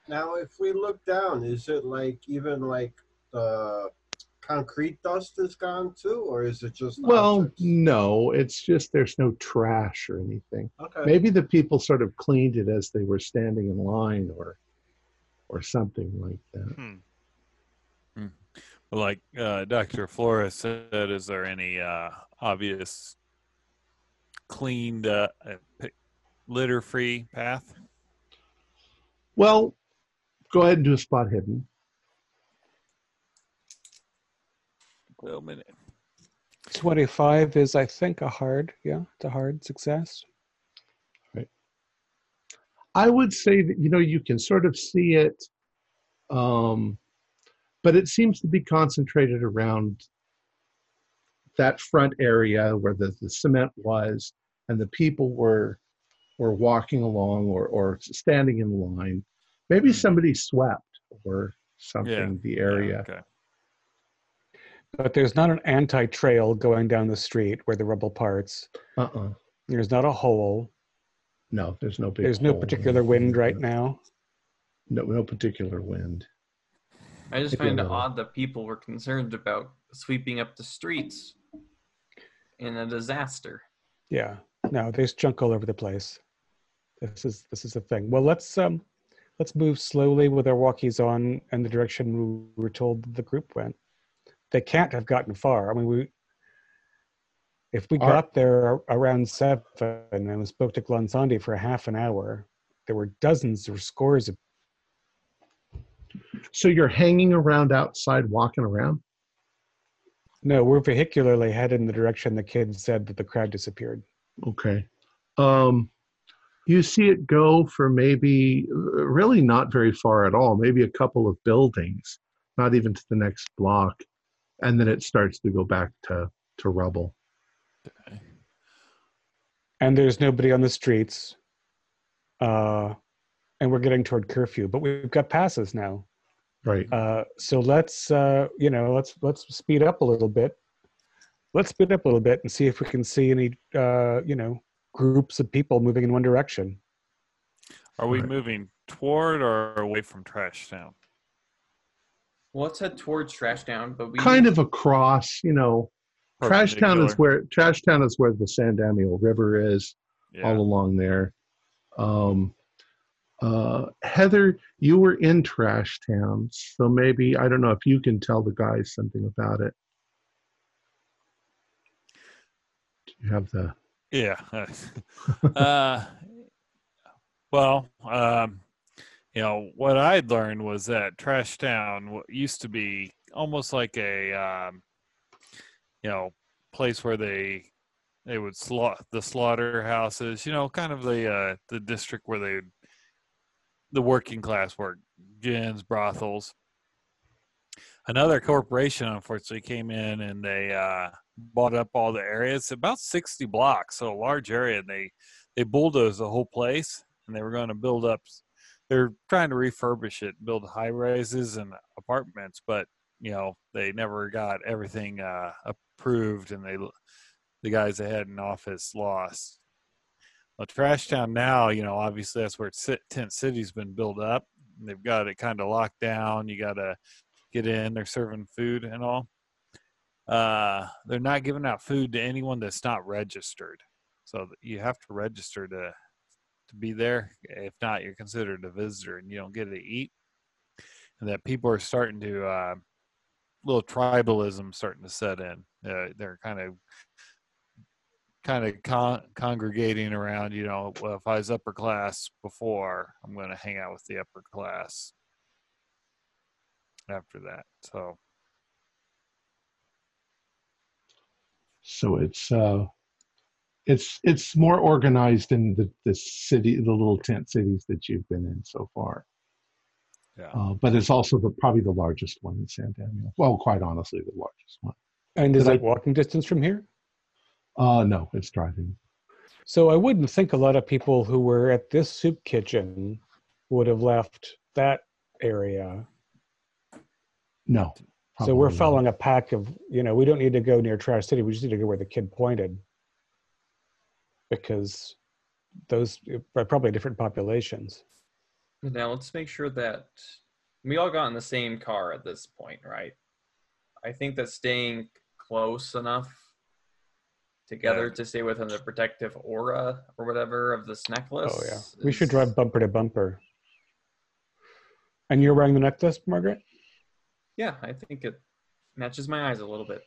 Now, if we look down, is it like even like the concrete dust is gone too, or is it just Well, objects? no, it's just there's no trash or anything. Okay. Maybe the people sort of cleaned it as they were standing in line or or something like that. Hmm. Well, Like uh, Dr. Flores said, is there any uh, obvious cleaned uh, litter free path? Well, go ahead and do a spot hidden. Well, minute. 25 is, I think, a hard, yeah, it's a hard success. Right. I would say that you know you can sort of see it, um, but it seems to be concentrated around that front area where the, the cement was, and the people were were walking along or or standing in line. Maybe hmm. somebody swept or something the Yeah, area. okay. But there's not an anti trail going down the street where the rubble parts. Uh-uh. There's not a hole. No, there's no big. There's no hole or particular wind right now. No, no particular wind. I just find it odd that people were concerned about sweeping up the streets in a disaster. Yeah. No, there's junk all over the place. This is this is the thing. Well, let's um let's move slowly with our walkies on in the direction we were told the group went. They can't have gotten far. I mean, we if we Our- got there around seven and we spoke to Glonsandi for a half an hour, there were dozens or scores of So you're hanging around outside, walking around. no, we're vehicularly headed in the direction the kids said that the crowd disappeared. Okay. Um, you see it go for maybe uh, really not very far at all, maybe a couple of buildings, not even to the next block, and then it starts to go back to to rubble. Okay. and there's nobody on the streets uh and we're getting toward curfew but we've got passes now Right. uh so let's uh you know let's let's speed up a little bit let's speed up a little bit and see if we can see any uh you know groups of people moving in one direction. Are we Right. moving toward or away from Trash Town? Well, let's head towards Trash Town, but we Kind of across, you know, Trash Town is where Trash Town is where the San Daniel River is. Yeah. all along there. Um, uh, Heather, you were in Trash Town, so maybe I don't know if you can tell the guys something about it. Do you have the? Yeah. uh, well, um, you know, what I'd learned was that Trash Town used to be almost like a, um, you know, place where they they would slaughter the slaughterhouses. You know, kind of the uh, the district where they the working class work, gins, brothels. Another corporation, unfortunately, came in and they uh, bought up all the areas, about 60 blocks, so a large area. And they they bulldozed the whole place, and they were going to build up. They're trying to refurbish it, build high rises and apartments, but you know they never got everything uh, approved, and they the guys that had in office lost. Well, Trash Town now, you know, obviously that's where Tent City's been built up. They've got it kind of locked down. You got to get in. They're serving food and all. Uh, they're not giving out food to anyone that's not registered. So you have to register to to be there. If not, you're considered a visitor and you don't get to eat. And that people are starting to uh, little tribalism starting to set in. Uh, they're kind of kind of con- congregating around. You know, well, if I was upper class before, I'm going to hang out with the upper class after that. So So it's uh, it's it's more organized in the the city, the little tent cities that you've been in so far. yeah. Uh, but it's also the probably the largest one in San Daniel. Well, quite honestly, the largest one. And is Did I- it walking distance from here? Uh, no, it's driving. So I wouldn't think a lot of people who were at this soup kitchen would have left that area. No. so we're probably not. following a pack of, you know, we don't need to go near Trash City. We just need to go where the kid pointed. Because those are probably different populations. Now let's make sure that we all got in the same car at this point, right? I think that staying close enough together Yeah. to stay within the protective aura or whatever of this necklace. Oh, yeah. We should drive bumper to bumper. And you're wearing the necklace, Margaret? Yeah, I think it matches my eyes a little bit.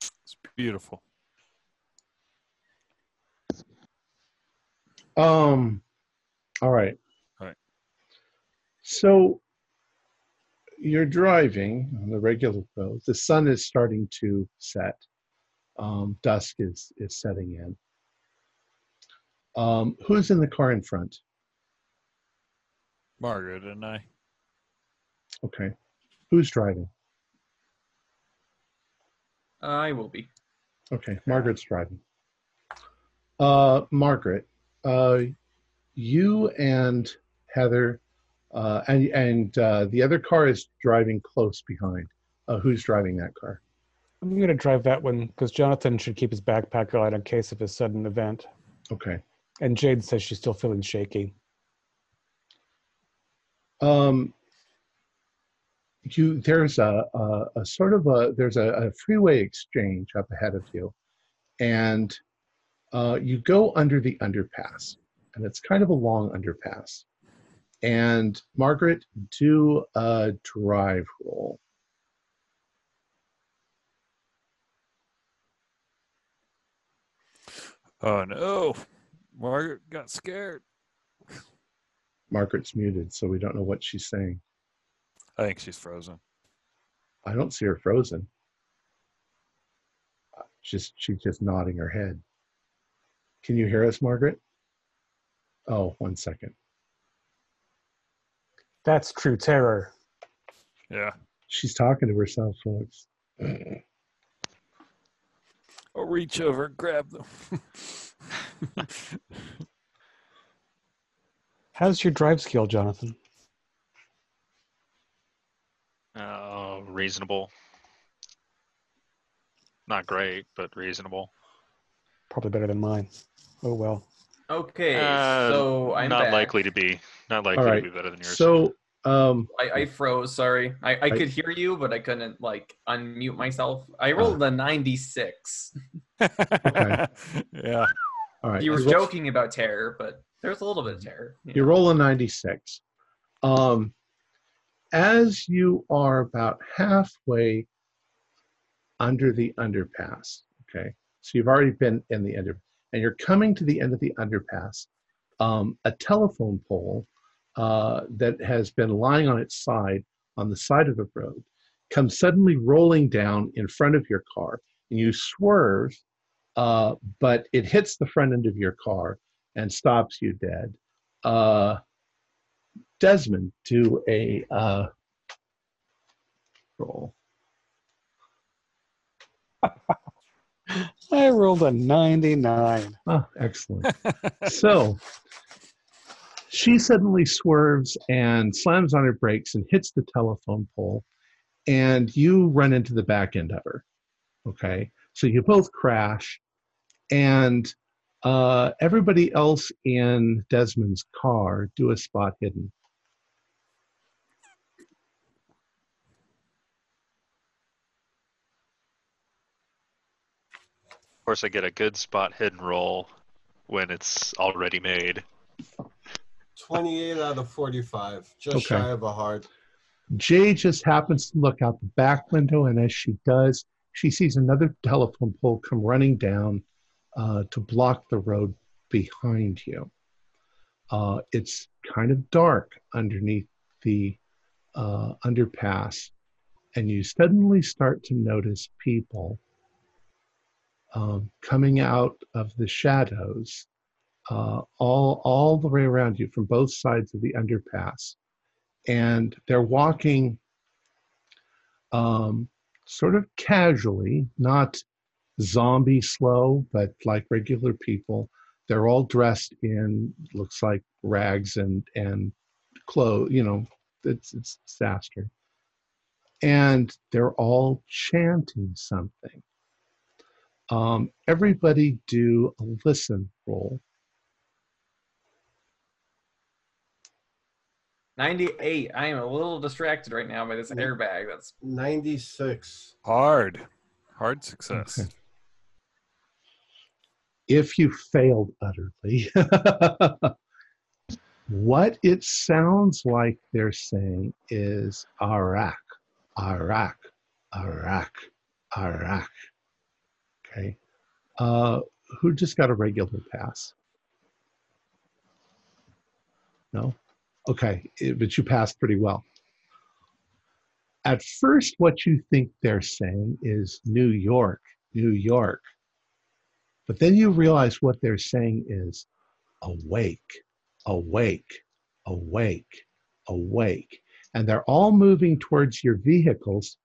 It's beautiful. Um, all right. All right. So you're driving on the regular road. The sun is starting to set. Um, dusk is is setting in. Um, who's in the car in front? Margaret and I. Okay. Who's driving? I will be. Okay, Margaret's driving. Uh, Margaret, uh, you and Heather, uh, and and uh, the other car is driving close behind. Uh, who's driving that car? I'm going to drive that one because Jonathan should keep his backpack out in case of a sudden event. Okay. And Jade says she's still feeling shaky. Um, you there's a, a, a sort of a there's a, a freeway exchange up ahead of you, and uh, you go under the underpass, and it's kind of a long underpass. And Margaret, do a drive roll. Oh no. Margaret got scared. Margaret's muted, so we don't know what she's saying. I think she's frozen. I don't see her frozen. Just she's just nodding her head. Can you hear us, Margaret? Oh, one second. That's true terror. Yeah. She's talking to herself, folks. I'll reach over and grab them. How's your drive skill, Jonathan? Uh, reasonable. Not great, but reasonable. probably better than mine. Oh well. Okay, Uh, so I'm not back. likely to be. Not likely right, to be better than yours. So, um, I, I froze. Sorry, I, I I- could hear you, but I couldn't like unmute myself. I Uh. rolled a 96. yeah. all right. You were you roll- joking about terror, but there's a little bit of terror. you You know. roll a 96. Um, as you are about halfway under the underpass, okay, so you've already been in the under, and you're coming to the end of the underpass, um, a telephone pole uh, that has been lying on its side on the side of the road comes suddenly rolling down in front of your car, and you swerve, uh, but it hits the front end of your car and stops you dead uh, Desmond do a uh, roll. I rolled a 99. Oh, excellent. so she suddenly swerves and slams on her brakes and hits the telephone pole, and you run into the back end of her. Okay, so you both crash, and uh, everybody else in Desmond's car do a spot hidden. of course, I get a good spot hidden roll when it's already made. 28 out of 45. Just Okay. shy of a heart. Jay just happens to look out the back window, and as she does, she sees another telephone pole come running down uh, to block the road behind you. Uh, it's kind of dark underneath the uh, underpass, and you suddenly start to notice people um, coming out of the shadows uh, all, all the way around you from both sides of the underpass and they're walking um, sort of casually, not zombie slow, but like regular people. They're all dressed in looks like rags and and clothes. You know, it's it's disaster, and they're all chanting something. Um, everybody do a listen roll. 98. I am a little distracted right now by this Yeah. airbag. That's 96. Hard. Hard success. Okay. if you failed utterly, what it sounds like they're saying is Iraq, Iraq, Iraq, Iraq. Okay. Uh, who just got a regular pass? No? Okay, it- but you passed pretty well. At first, what you think they're saying is New York, New York. But then you realize what they're saying is awake, awake, awake, awake. And they're all moving towards your vehicles,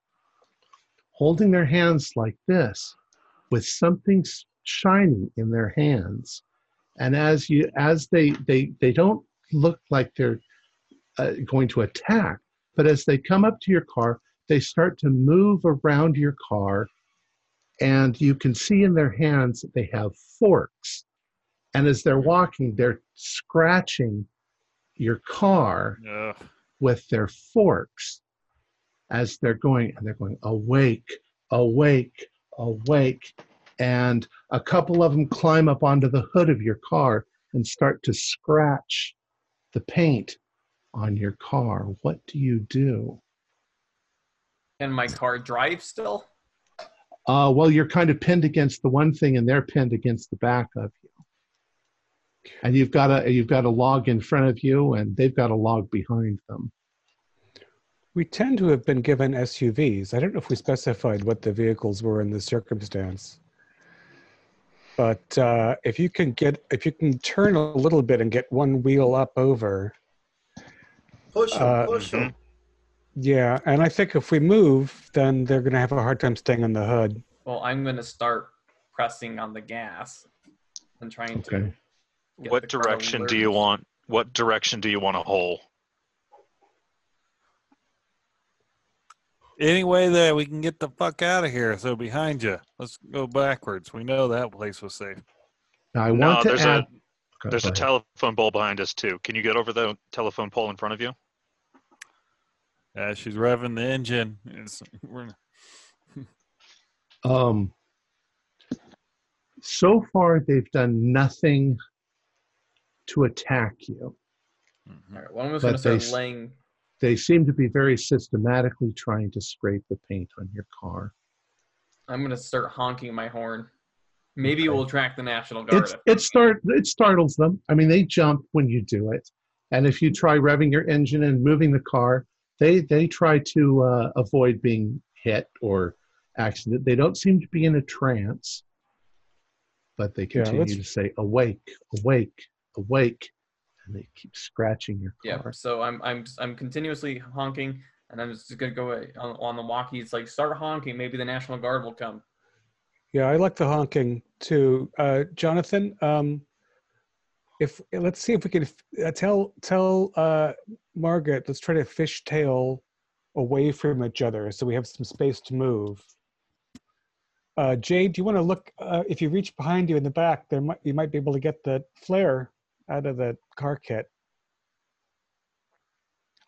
holding their hands like this with something shining in their hands. And as you as they they they don't look like they're uh, going to attack, but as they come up to your car, they start to move around your car and you can see in their hands that they have forks. And as they're walking, they're scratching your car with their forks as they're going, and they're going, awake, awake, awake. And a couple of them climb up onto the hood of your car and start to scratch the paint on your car. What do you do? Can my car drive still? Uh, well, you're kind of pinned against the one thing, and they're pinned against the back of you. And you've got a you've got a log in front of you, and they've got a log behind them. We tend to have been given SUVs. I don't know if we specified what the vehicles were in this circumstance. But uh, if you can get, if you can turn a little bit and get one wheel up over, Push him, Uh, push him. yeah. And I think if we move, then they're going to have a hard time staying on the hood. Well, I'm going to start pressing on the gas and trying to. Okay. get What the car direction do you want? What direction do you want to hole? Any way that we can get the fuck out of here. So behind you. Let's go backwards. We know that place was safe. Now I No, want to there's add. a there's a telephone pole behind us too. Can you get over the telephone pole in front of you? Yeah, she's revving the engine. It's, we're, Um, so far, they've done nothing to attack you. All right, well, I'm just gonna start they laying. They seem to be very systematically trying to scrape the paint on your car. I'm gonna start honking my horn. Maybe Okay. it will attract the National Guard. It's it start it startles them. I mean, they jump when you do it, and if you try revving your engine and moving the car, they they try to uh, avoid being hit or accident. They don't seem to be in a trance, but they Yeah, continue let's- to say awake, awake, awake, and they keep scratching your car. Yeah. So I'm I'm I'm continuously honking, and I'm just gonna go on, on the walkie. It's like start honking. Maybe the National Guard will come. Yeah, I like the honking too. Uh, Jonathan, um, if let's see if we can uh, tell tell uh, Margaret. Let's try to fishtail away from each other so we have some space to move. Uh, Jade, do you want to look? Uh, if you reach behind you in the back, there might you might be able to get the flare out of the car kit.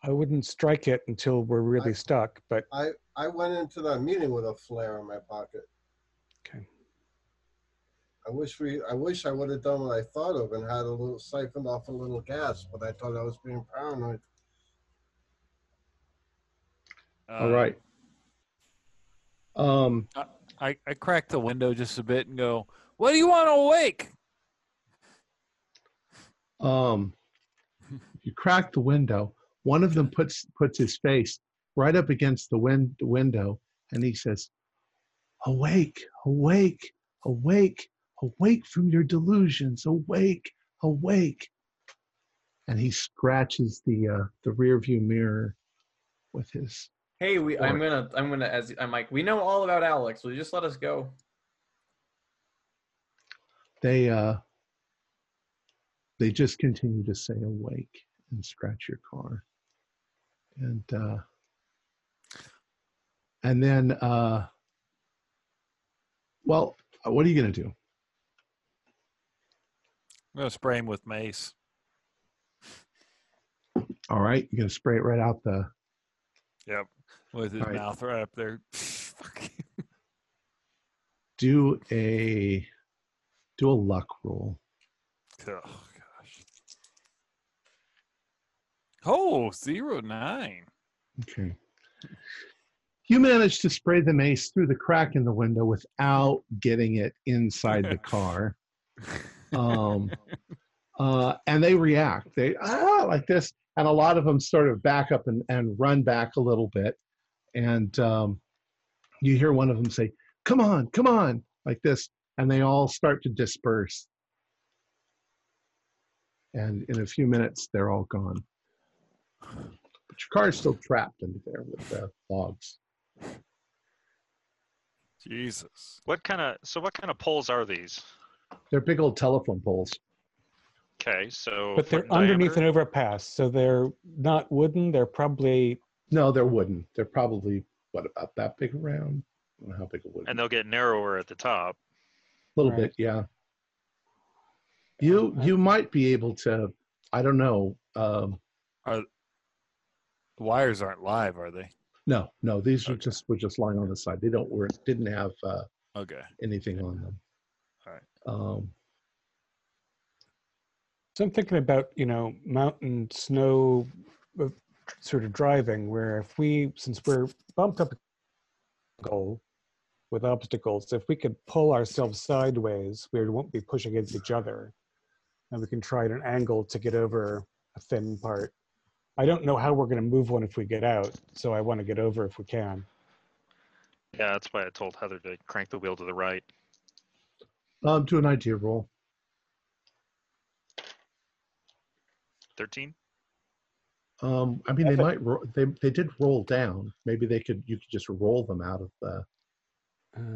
I wouldn't strike it until we're really I- stuck, but I I went into that meeting with a flare in my pocket. Okay. I wish we I wish I would have done what I thought of and had a little siphoned off a little gas, but I thought I was being paranoid. All uh, right. Um, I, I crack the window just a bit and go, What do you want to awake? um, you crack the window. One of them puts puts his face right up against the win- window, and he says, "Awake, awake, awake, awake from your delusions. Awake, awake." And he scratches the uh, the rear view mirror with his. Hey, we. I'm gonna. I'm gonna. As I'm like, we know all about Alex. Will you just let us go? They uh, they just continue to say awake and scratch your car, and uh, and then uh, well, what are you gonna do? I'm to spray him with mace. All right, you're gonna spray it right out the. Yep. With his All right. mouth right up there. Do a do a luck roll. Oh, gosh. Oh, zero nine. Okay. You managed to spray the mace through the crack in the window without getting it inside the car. Um, uh, and they react. They ah like this, and a lot of them sort of back up and, and run back a little bit. And um, you hear one of them say, "Come on, come on!" like this, and they all start to disperse. And in a few minutes, they're all gone. But your car is still trapped into there with the logs. Jesus. What kind of so what kind of poles are these? They're big old telephone poles. Okay, so but they're in underneath an overpass, so they're not wooden. They're probably No, they're wooden. They're probably what about that big around? I don't know how big a wood. and they'll get narrower at the top. A little Right. bit, yeah. You you might be able to. I don't know. Um, Are The wires aren't live, are they? no, no. These are Okay. just were just lying on the side. They don't were didn't have uh, Okay. anything on them. Alright. Um, So I'm thinking about, you know, mountain snow uh, sort of driving where if we, since we're bumped up a goal with obstacles, if we could pull ourselves sideways, we won't be pushing against each other. And we can try at an angle to get over a thin part. I don't know how we're going to move one if we get out, so I want to get over if we can. Yeah, that's why I told Heather to crank the wheel to the right. Um, do an idea roll. Thirteen. Um, I mean, they might. Ro- they they did roll down. Maybe they could. You could just roll them out of the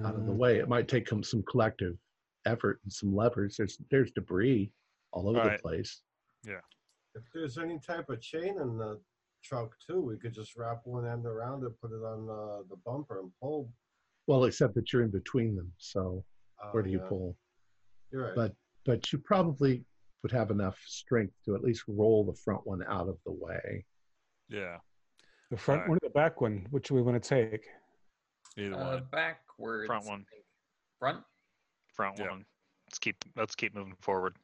out of the Uh, way. It might take them some collective effort and some levers. There's there's debris all over the place. Yeah. If there's any type of chain in the truck too, we could just wrap one end around it, put it on uh, the bumper, and pull. Well, except that you're in between them. So Uh, where do you yeah, pull? You're right. But but you probably would have enough strength to at least roll the front one out of the way. Yeah. The front Alright. one or the back one? Which do we want to take? Either Uh, one. backwards. Front one. Front. Front Yeah. one. Let's keep let's keep moving forward.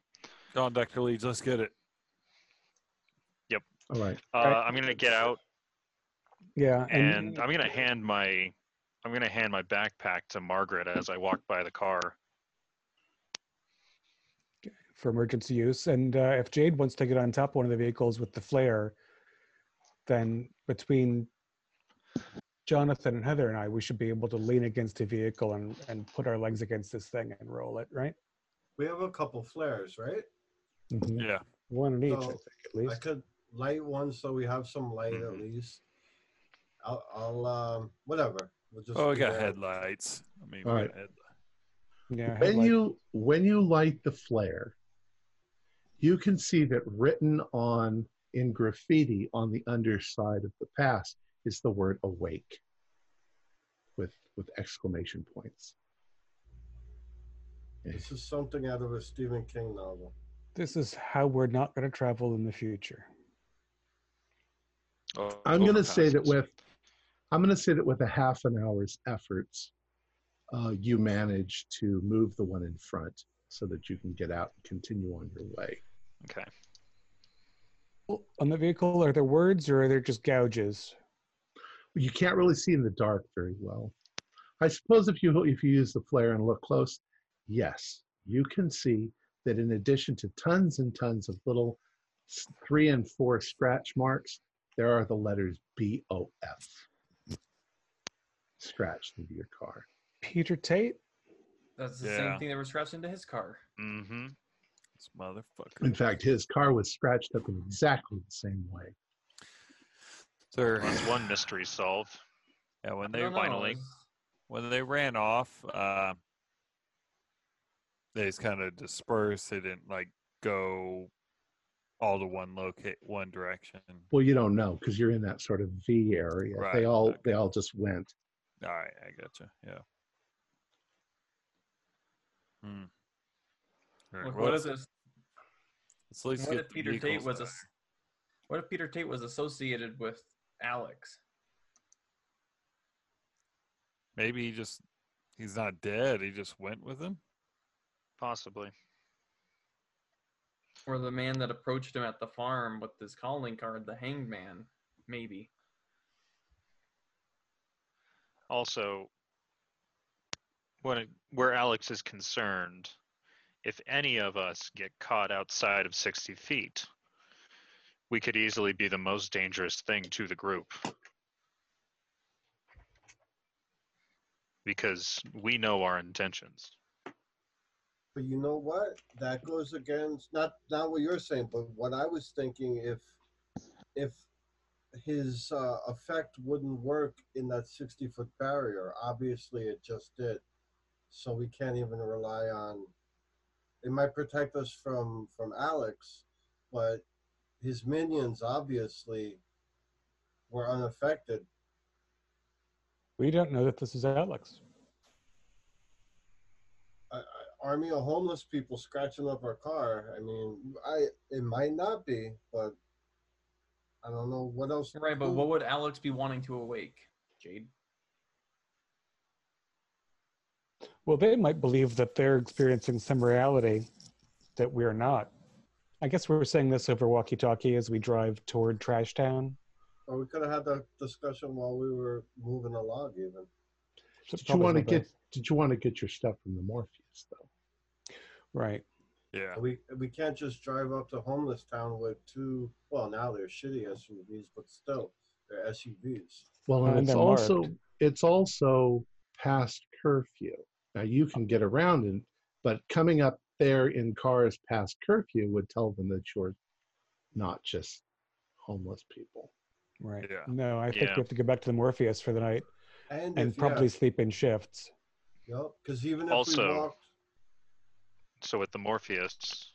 Go on, Dr. Leeds. Let's get it. Yep. All right. Uh, I'm gonna get out Yeah, and I'm gonna hand my I'm gonna hand my backpack to Margaret as I walk by the car. for emergency use. And uh, if Jade wants to get on top of one of the vehicles with the flare, then between Jonathan and Heather and I, we should be able to lean against a vehicle and, and put our legs against this thing and roll it, right? We have a couple flares, right? Mhm. Yeah. One in each, I think, at least. I could light one so we have some light at Mhm. least. I'll, I'll um, whatever. We'll just Oh, we got headlights. I mean, All we right. got headlights. Yeah. when headlight- you when you light the flare you can see that written on in graffiti on the underside of the pass is the word awake with with exclamation points This is something out of a Stephen King novel. This is how we're not going to travel in the future. Oh, i'm going to say that with i'm going to say that with a half an hour's efforts uh, you manage to move the one in front so that you can get out and continue on your way Okay. On the vehicle, are there words or are there just gouges? you can't really see in the dark very well. I suppose if you if you use the flare and look close, yes, you can see that in addition to tons and tons of little three and four scratch marks, there are the letters B O F scratched into your car. Peter Tate? That's the Yeah. same thing that was scratched into his car. Mm-hmm. This motherfucker. In fact, his car was scratched up in exactly the same way. Sir, That's one mystery solved. yeah, when I they don't know, finally- it's- when they ran off, uh, they just kind of dispersed. They didn't like go all to one locate one direction. Well, you don't know because you're in that sort of V area. Right, They all okay. they all just went. All right, I gotcha. Yeah. Hmm. All right, Look, what let's, if this? let's at least What get if Peter Tate was a? What if Peter Tate was associated with Alex? Maybe he just he's not dead. He just went with him. Possibly. Or the man that approached him at the farm with his calling card, the hanged man, maybe. Also, when it, where Alex is concerned, if any of us get caught outside of 60 feet, we could easily be the most dangerous thing to the group. Because we know our intentions. But you know what? That goes against not not what you're saying, but what I was thinking. If if his uh, effect wouldn't work in that 60 foot barrier, obviously it just did. So we can't even rely on. It might protect us from from Alex, but his minions obviously were unaffected. We don't know that this is Alex. I, army of homeless people scratching up our car. I mean, I it might not be, but I don't know what else. Right, but what would Alex be wanting to awake, Jade? Well, they might believe that they're experiencing some reality that we're not. I guess we're saying this over walkie-talkie as we drive toward Trash Town. Or we could have had that discussion while we were moving along, even. Did you want to get Did you want to get your stuff from the Morpheus though? right? Yeah. We we can't just drive up to homeless town with two. Well, now they're shitty SUVs, but still, they're SUVs. Well, and And it's also marked. it's also past curfew. Now you can get around it, but coming up there in cars past curfew would tell them that you're not just homeless people. Right. Yeah. No, I think Yeah. we have to go back to the Morpheus for the night And, and if, probably sleep in shifts. yep. Because even if we Also- walked, So with the Morpheus,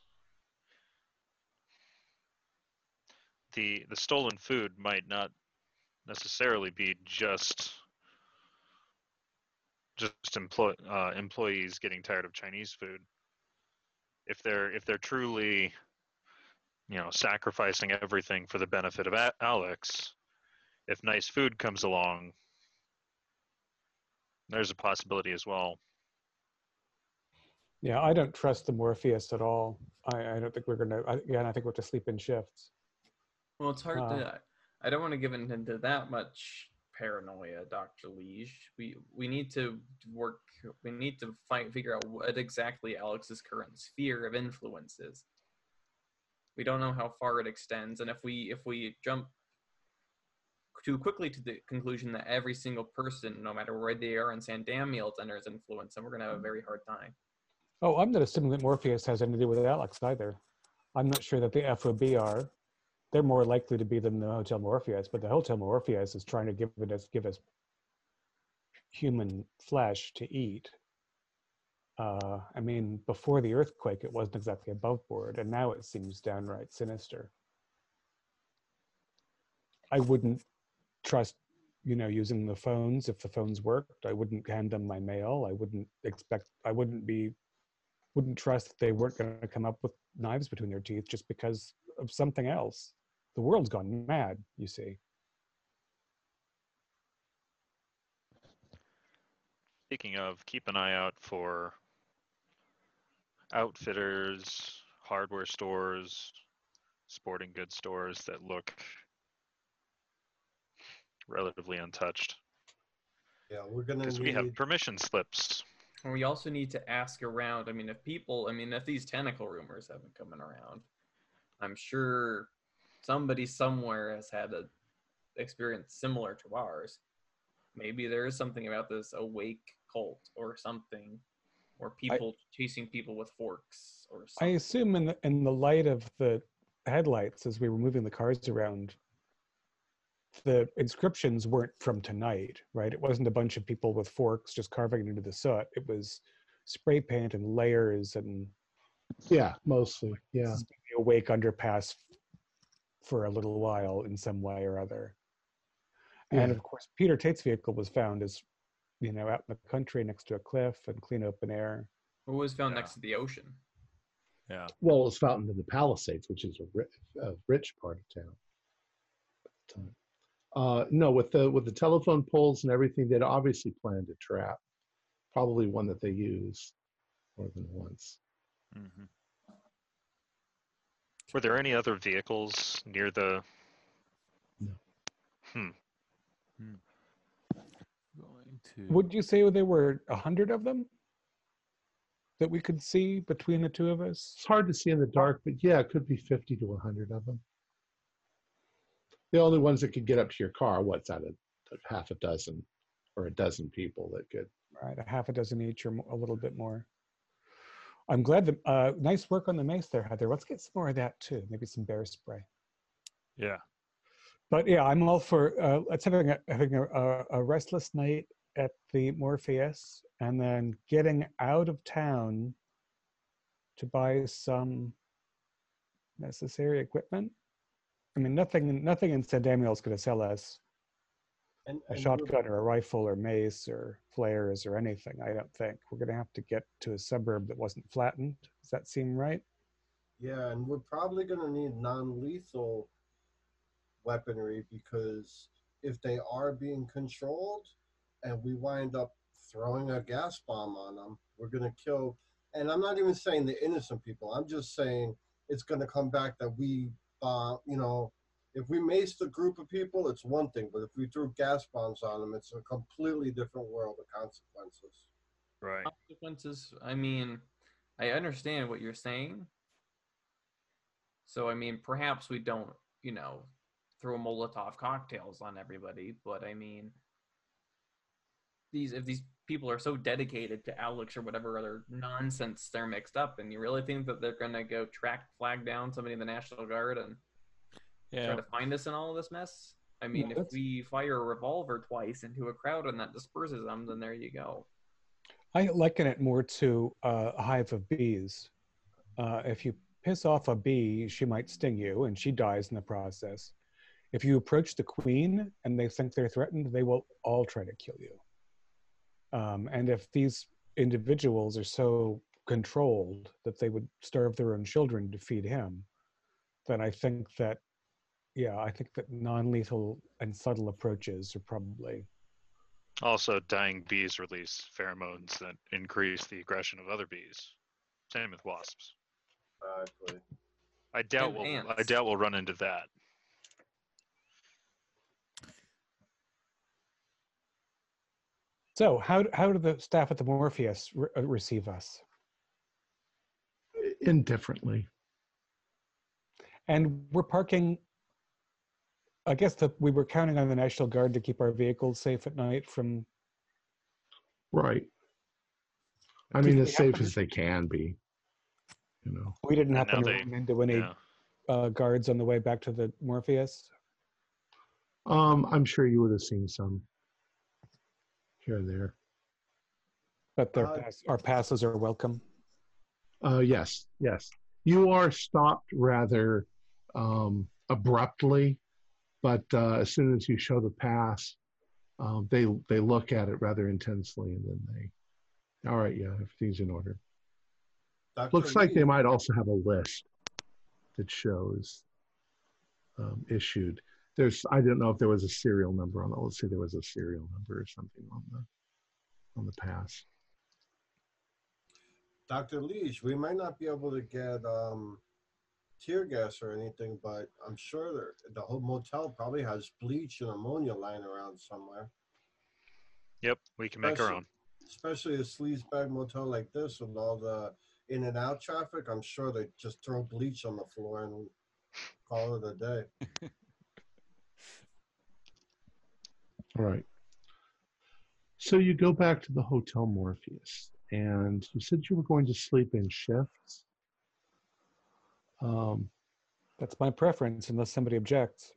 the the stolen food might not necessarily be just just employ, uh, employees getting tired of Chinese food. if they're if they're truly, you know, sacrificing everything for the benefit of A- Alex, if nice food comes along, there's a possibility as well. Yeah, I don't trust the Morpheus at all. I, I don't think we're gonna. I, again, I think we have to sleep in shifts. Well, it's hard Uh, to. I don't want to give into that much paranoia, Doctor Liege. We we need to work. We need to find figure out what exactly Alex's current sphere of influence is. We don't know how far it extends, and if we if we jump too quickly to the conclusion that every single person, no matter where they are in San Damiel, is under his influence, then we're gonna have a very hard time. Oh, I'm not assuming that Morpheus has anything to do with Alex either. I'm not sure that the FOB are. They're more likely to be than the Hotel Morpheus, but the Hotel Morpheus is trying to give us give us human flesh to eat. Uh, I mean, before the earthquake, it wasn't exactly above board, and now it seems downright sinister. I wouldn't trust, you know, using the phones if the phones worked. I wouldn't hand them my mail. I wouldn't expect. I wouldn't be wouldn't trust that they weren't going to come up with knives between their teeth just because of something else. The world's gone mad, you see. Speaking of, keep an eye out for outfitters, hardware stores, sporting goods stores that look relatively untouched. Yeah, we're gonna Because need. we have permission slips. And we also need to ask around. I mean, if people, I mean, if these tentacle rumors have been coming around, I'm sure somebody somewhere has had a experience similar to ours. Maybe there is something about this awake cult or something, or people chasing people with forks or something. I assume in the in the light of the headlights as we were moving the cars around, the inscriptions weren't from tonight, right? It wasn't a bunch of people with forks just carving into the soot. It was spray paint and layers and Yeah, mostly. Yeah. maybe awake underpass for a little while in some way or other. And Yeah. of course, Peter Tate's vehicle was found as, you know, out in the country next to a cliff and clean open air. It was found Yeah. next to the ocean. Yeah. Well, it was found in the Palisades, which is a rich, a rich part of town at the uh, time. Uh, no, with the with the telephone poles and everything, they'd obviously planned a trap, probably one that they use more than once. Mm-hmm. Were there any other vehicles near the? No. Hmm. Going to. Would you say there were a hundred of them that we could see between the two of us? It's hard to see in the dark, but yeah, it could be fifty to hundred of them. The only ones that could get up to your car, what's that, a, a half a dozen or a dozen people that could. Right, a half a dozen each or a little bit more. I'm glad the uh, nice work on the mace there, Heather. Let's get some more of that too. Maybe some bear spray. Yeah. But yeah, I'm all for uh, let's having a, having a, a, a restless night at the Morpheus, and then getting out of town to buy some necessary equipment. I mean, nothing nothing in St. Damiel is going to sell us and, a and shotgun or a rifle or mace or flares or anything. I don't think we're going to have to get to a suburb that wasn't flattened. Does that seem right? Yeah, and we're probably going to need non-lethal weaponry because if they are being controlled and we wind up throwing a gas bomb on them, we're going to kill. And I'm not even saying the innocent people. I'm just saying it's going to come back that we bomb. You know, if we maced a group of people, it's one thing, but if we threw gas bombs on them, it's a completely different world of consequences. Right. consequences i mean i understand what you're saying so i mean perhaps we don't you know throw molotov cocktails on everybody but i mean these if these people are so dedicated to alex or whatever other nonsense they're mixed up and you really think that they're going to go track flag down somebody in the national guard and try to find us in all of this mess i mean if we fire a revolver twice into a crowd and that disperses them then there you go I liken it more to uh, a hive of bees. Uh, if you piss off a bee, she might sting you, and she dies in the process. If you approach the queen and they think they're threatened, they will all try to kill you. Um, and if these individuals are so controlled, that they would starve their own children to feed him, then I think that, yeah, I think that non-lethal and subtle approaches are probably Also, dying bees release pheromones that increase the aggression of other bees. Same with wasps. Exactly. I doubt And we'll. I doubt we'll run into that. So how how do the staff at the Morpheus re- uh, receive us? Indifferently. And we're parking. I guess that we were counting on the National Guard to keep our vehicles safe at night from. Right. I Did mean, as safe happen- as they can be. You know. We didn't And happen to they- run into any Yeah. uh, guards on the way back to the Morpheus. Um, I'm sure you would have seen some here and there. But their Uh, pass, our passes are welcome. Uh, yes, yes. You are stopped rather um, abruptly, but uh, as soon as you show the pass, um, they they look at it rather intensely, and then they, all right, yeah, everything's in order. Dr. Looks like they might also have a list that shows um, issued. There's I don't know if there was a serial number on it. Let's say there was a serial number or something on the on the pass. Dr. Leach, we might not be able to get um, tear gas or anything, but I'm sure there, the whole motel probably has bleach and ammonia lying around somewhere. Yep, we can make our Especially- own. Especially a sleazebag motel like this with all the in and out traffic. I'm sure they just throw bleach on the floor and call it a day. All right. So you go back to the Hotel Morpheus, and you said you were going to sleep in shifts. Um, That's my preference, unless somebody objects.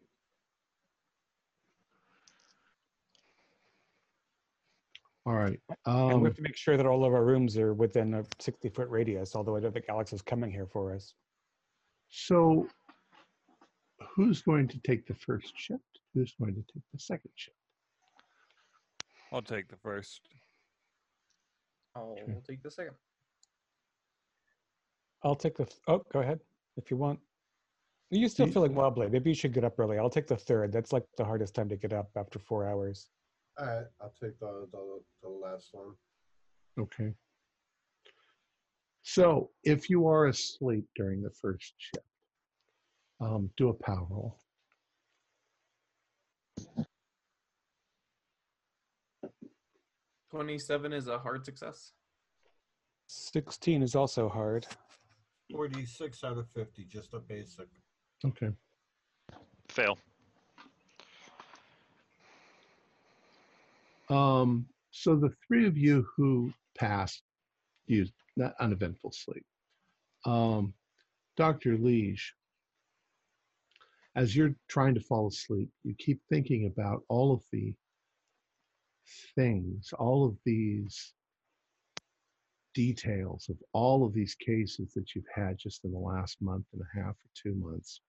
all right. and we Um, have to make sure that all of our rooms are within a 60 foot radius, although I don't think Alex is coming here for us. so, who's going to take the first shift? Who's going to take the second shift? I'll take the first. I'll take the second. I'll take the. Oh, go ahead if you want. Are you still You- feeling wobbly? Maybe you should get up early. I'll take the third. That's like the hardest time to get up after four hours. All right, I'll take the, the, the last one. Okay. So, if you are asleep during the first shift, um, do a power roll. Twenty-seven is a hard success. 16 is also hard. 46 out of 50, just a basic. Okay. Fail. Um, so the three of you who passed used not uneventful sleep. Um, Dr. Liege, as you're trying to fall asleep, you keep thinking about all of the things, all of these details of all of these cases that you've had just in the last month and a half or two months.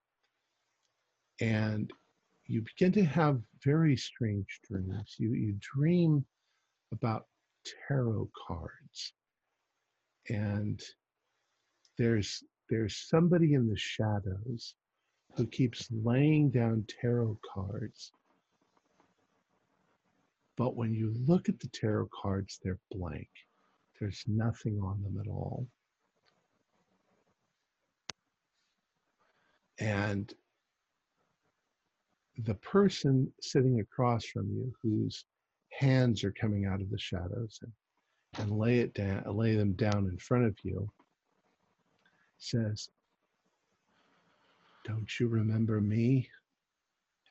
And you begin to have very strange dreams. You, you dream about tarot cards. And there's there's somebody in the shadows who keeps laying down tarot cards. But when you look at the tarot cards, they're blank. There's nothing on them at all. And the person sitting across from you whose hands are coming out of the shadows and, and lay it down lay them down in front of you says don't you remember me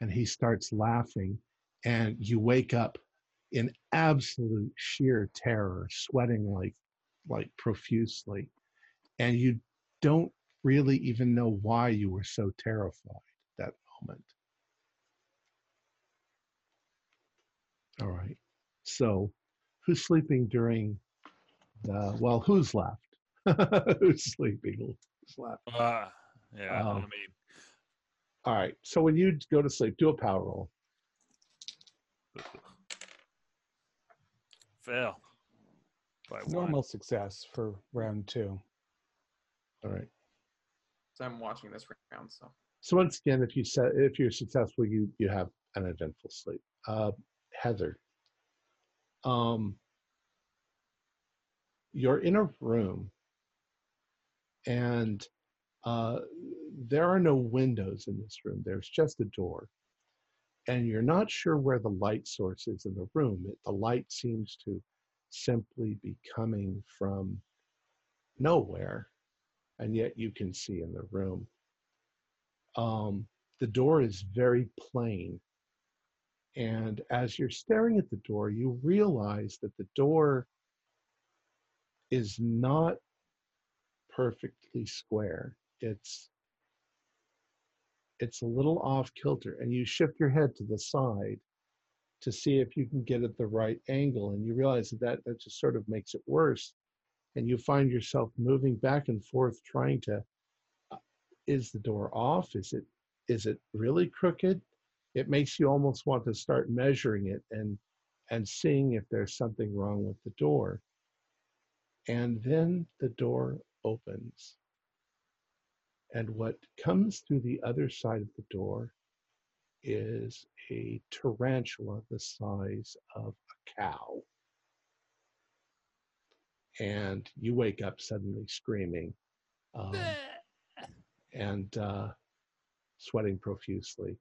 and he starts laughing and you wake up in absolute sheer terror sweating like like profusely and you don't really even know why you were so terrified at that moment All right. So, who's sleeping during the? Well, who's left? who's sleeping? Who's left? Uh, yeah, Um, I mean, All right. So when you go to sleep, do a power roll. Fail. by Normal one. success for round two. All right. So I'm watching this round. So So once again, if you set, if you're successful, you you have an eventful sleep. Uh, Heather, um, you're in a room, and uh, there are no windows in this room. There's just a door, and you're not sure where the light source is in the room. It, the light seems to simply be coming from nowhere, and yet you can see in the room um, the door is very plain. And as you're staring at the door, you realize that the door is not perfectly square. It's it's a little off kilter, and you shift your head to the side to see if you can get at the right angle, and you realize that that, that just sort of makes it worse. And you find yourself moving back and forth, trying to uh, is the door off? Is it is it really crooked? It makes you almost want to start measuring it and and seeing if there's something wrong with the door. And then the door opens and what comes through the other side of the door is a tarantula the size of a cow and you wake up suddenly screaming um, and uh, sweating profusely.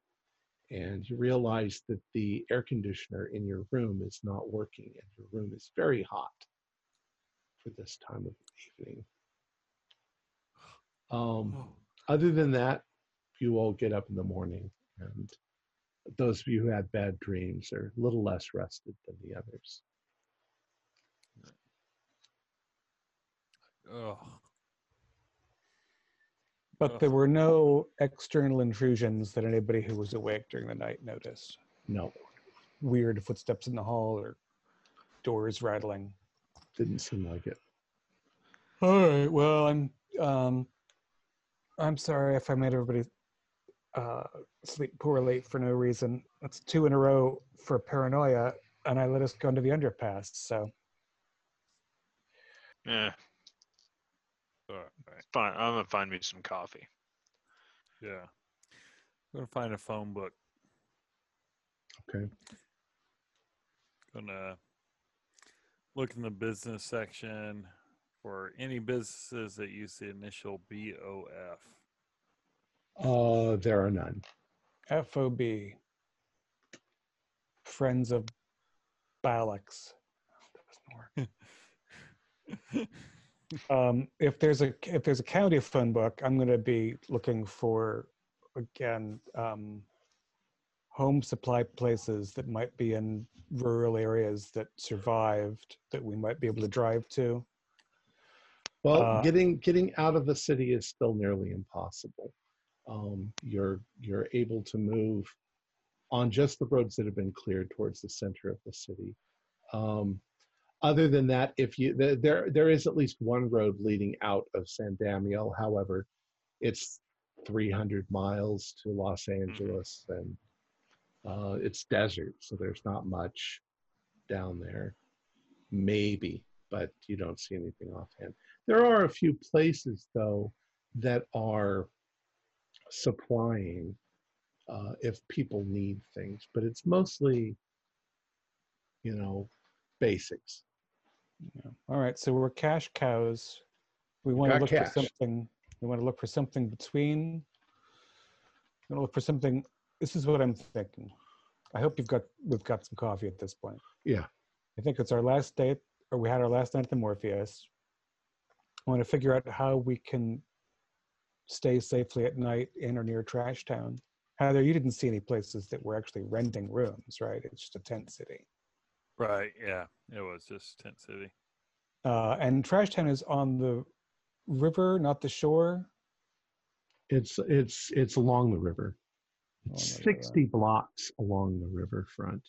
And you realize that the air conditioner in your room is not working, and your room is very hot for this time of evening. Um, other than that, you all get up in the morning, and those of you who had bad dreams are a little less rested than the others. Ugh. But there were no external intrusions that anybody who was awake during the night noticed. No, Weird footsteps in the hall or doors rattling. didn't seem like it. All right. Well, I'm um, I'm sorry if I made everybody uh, sleep poorly for no reason. That's two in a row for paranoia, and I let us go into the underpass. So Yeah, All right. fine. I'm gonna find me some coffee. Yeah. I'm gonna find a phone book. Okay. Gonna look in the business section for any businesses that use the initial BOF. Uh, there are none. FOB, Friends of Balax. Doesn't work. um, if there's a if there's a county phone book, I'm going to be looking for again um, home supply places that might be in rural areas that survived that we might be able to drive to. Well, Uh, getting getting out of the city is still nearly impossible. Um, you're you're able to move on just the roads that have been cleared towards the center of the city. Um, other than that, if you there there there is at least one road leading out of San Damiel. However, it's 300 miles to Los Angeles, and uh, it's desert, so there's not much down there. Maybe, but you don't see anything offhand. There are a few places, though, that are supplying uh, if people need things, but it's mostly, you know, basics. Yeah. All right, so we're cash cows. We want to look cash. for something. We want to look for something between. We want to look for something. This is what I'm thinking. I hope you've got we've got some coffee at this point. Yeah. I think it's our last date, or we had our last night at the Morpheus. I want to figure out how we can stay safely at night in or near Trash Town. Heather, you didn't see any places that were actually renting rooms, right? It's just a tent city. Right. Yeah. It was just Tent City. Uh, and Trash Town is on the river, not the shore. It's it's it's along the river. Along It's the river. 60 blocks along the riverfront.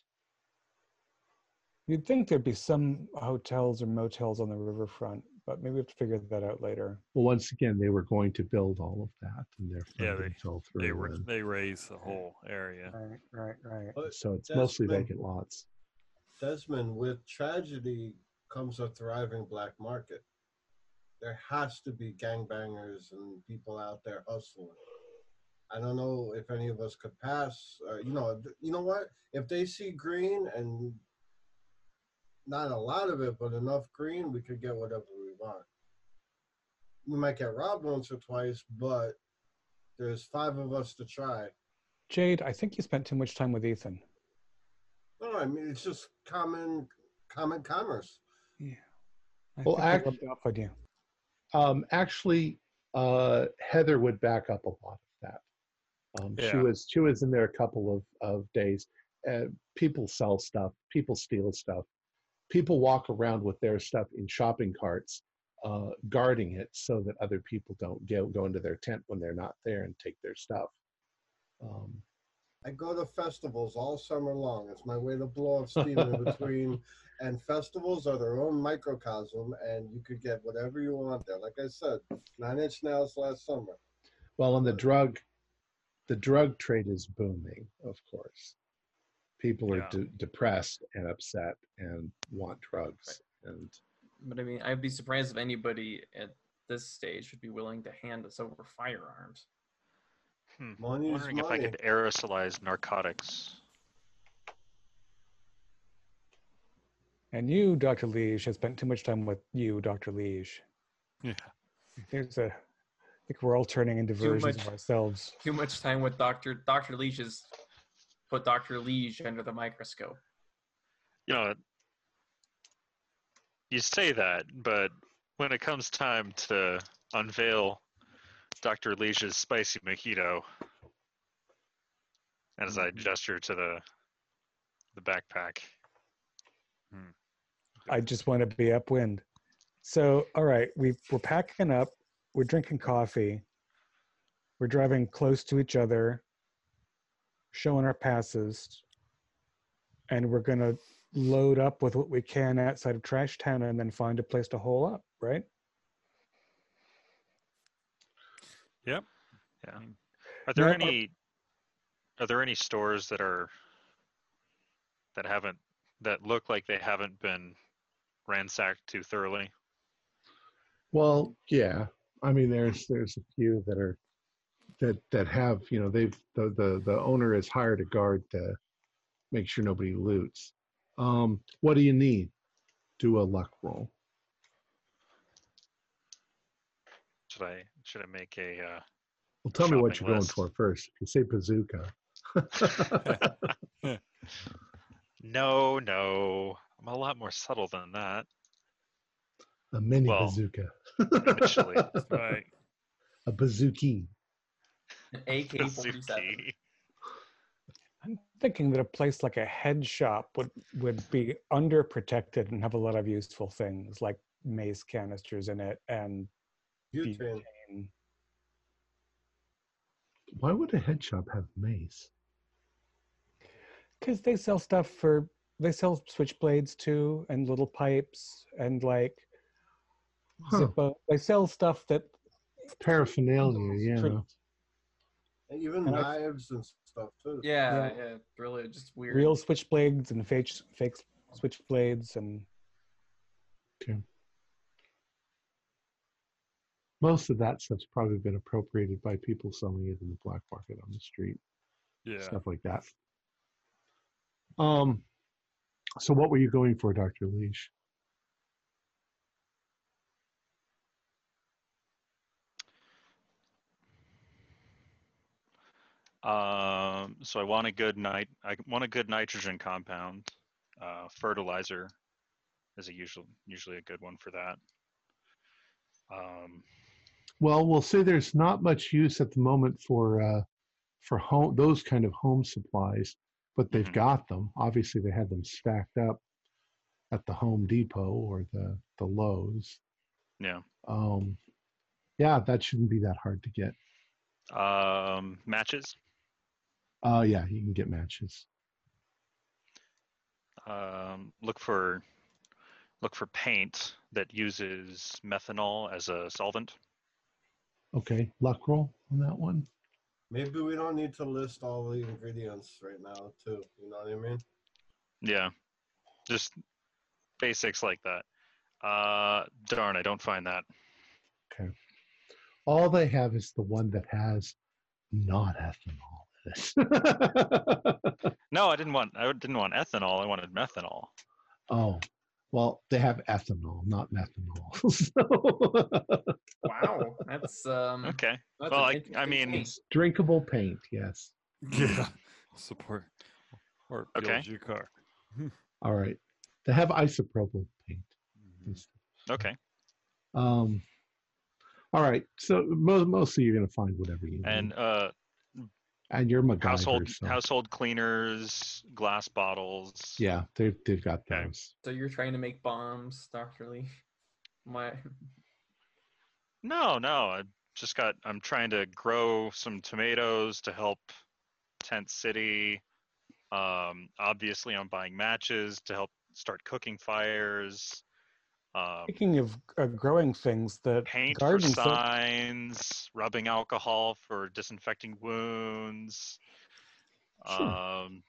You'd think there'd be some hotels or motels on the riverfront, but maybe we have to figure that out later. Well, once again, they were going to build all of that, and their Yeah, funding fell through. They were and they raised the whole area. Right, right, right. But so it's That's mostly vacant lots. Desmond, with tragedy comes a thriving black market. There has to be gangbangers and people out there hustling. I don't know if any of us could pass. Uh, you know, you know what? If they see green and not a lot of it, but enough green, we could get whatever we might get robbed once or twice, but there's five of us to try. Jade, I think you spent too much time with Ethan. No, I mean it's just common, common commerce. I Well, think he off on you. Um, actually, uh, Heather would back up a lot of that. Um, She was she was in there a couple of, of days. Uh, people sell stuff. People steal stuff. People walk around with their stuff in shopping carts, uh, guarding it so that other people don't go go into their tent when they're not there and take their stuff. Um, I go to festivals all summer long. It's my way to blow off steam in between. And festivals are their own microcosm, and you could get whatever you want there. Like I said, Nine Inch Nails last summer. well, and the drug, the drug trade is booming. Of course, people are Yeah. de- depressed and upset and want drugs. And But I mean, I'd be surprised if anybody at this stage would be willing to hand us over firearms. Hmm. Money is wondering if I could aerosolize narcotics. And you, Dr. Liege, has spent too much time with you, Dr. Liege. Yeah. There's a, I think we're all turning into Too versions much. of ourselves. Too much time with Doctor Doctor Leach is put Doctor Leach under the microscope. You know, you say that, but when it comes time to unveil Dr. Leish's spicy mojito, as I mm-hmm. gesture to the the backpack, hmm. I just want to be upwind. So, all right, we we're packing up. We're drinking coffee. We're driving close to each other, showing our passes, and we're gonna load up with what we can outside of Trash Town, and then find a place to hole up. Right? Yep. Yeah. Are there Now, any are there any stores that are that haven't that look like they haven't been ransacked too thoroughly? Well, yeah. I mean, there's there's a few that are that that have you know they've the the the owner has hired a guard to make sure nobody loots. Um, what do you need? Do a luck roll. Should I should I make a uh, Well, tell me what you're going for first. If you say bazooka, No, no. I'm a lot more subtle than that. a mini Well, bazooka, Initially, Right. a bazooki. An AK forty seven. Suzuki. I'm thinking that a place like a head shop would would be underprotected and have a lot of useful things like mace canisters in it and Butane. butane. Why would a head shop have mace? Because they sell stuff for they sell switchblades too and little pipes and like Huh. Zippo. They sell stuff that Paraphernalia, yeah. True. And even And I- knives and stuff too. Yeah, Yeah. yeah, really, just weird. real switchblades and fake fake switchblades and Okay. Most of that stuff's probably been appropriated by people selling it in the black market on the street. Yeah. stuff like that. Um, so what were you going for, Doctor Leash? Um, so I want a good nit- I want a good nitrogen compound. Uh, fertilizer is a usual usually a good one for that. Um, Well, we'll say there's not much use at the moment for uh, for home those kind of home supplies, but they've Mhm. got them. Obviously, they had them stacked up at the Home Depot or the the Lowe's. yeah. Um, yeah, that shouldn't be that hard to get. Um, matches. Uh, yeah, you can get matches. Um, look for look for paint that uses methanol as a solvent. Okay, luck roll on that one. Maybe we don't need to list all the ingredients right now too. You know what I mean? Yeah, just basics like that. Uh, darn, I don't find that. Okay. All they have is the one that has not ethanol in it. No, I didn't want. I didn't want ethanol. I wanted methanol. oh, well, they have ethanol, not methanol. So- Wow, that's um. Okay. That's Well, I- I mean- take. drinkable paint, yes. Yeah. Support. Or it Okay. builds your car. All right. They have isopropyl paint. and stuff. Okay. Um, all right. So mo- mostly you're going to find whatever you need. And uh, and you're MacGyver. household so- household cleaners, glass bottles. Yeah, they've, they've got Okay. those. So you're trying to make bombs, Doctor Lee? My No, no. I just got. I'm trying to grow some tomatoes to help Tent City. Um, obviously, I'm buying matches to help start cooking fires. Um, Speaking of uh, growing things, that paint for garden cen- signs, rubbing alcohol for disinfecting wounds. Um,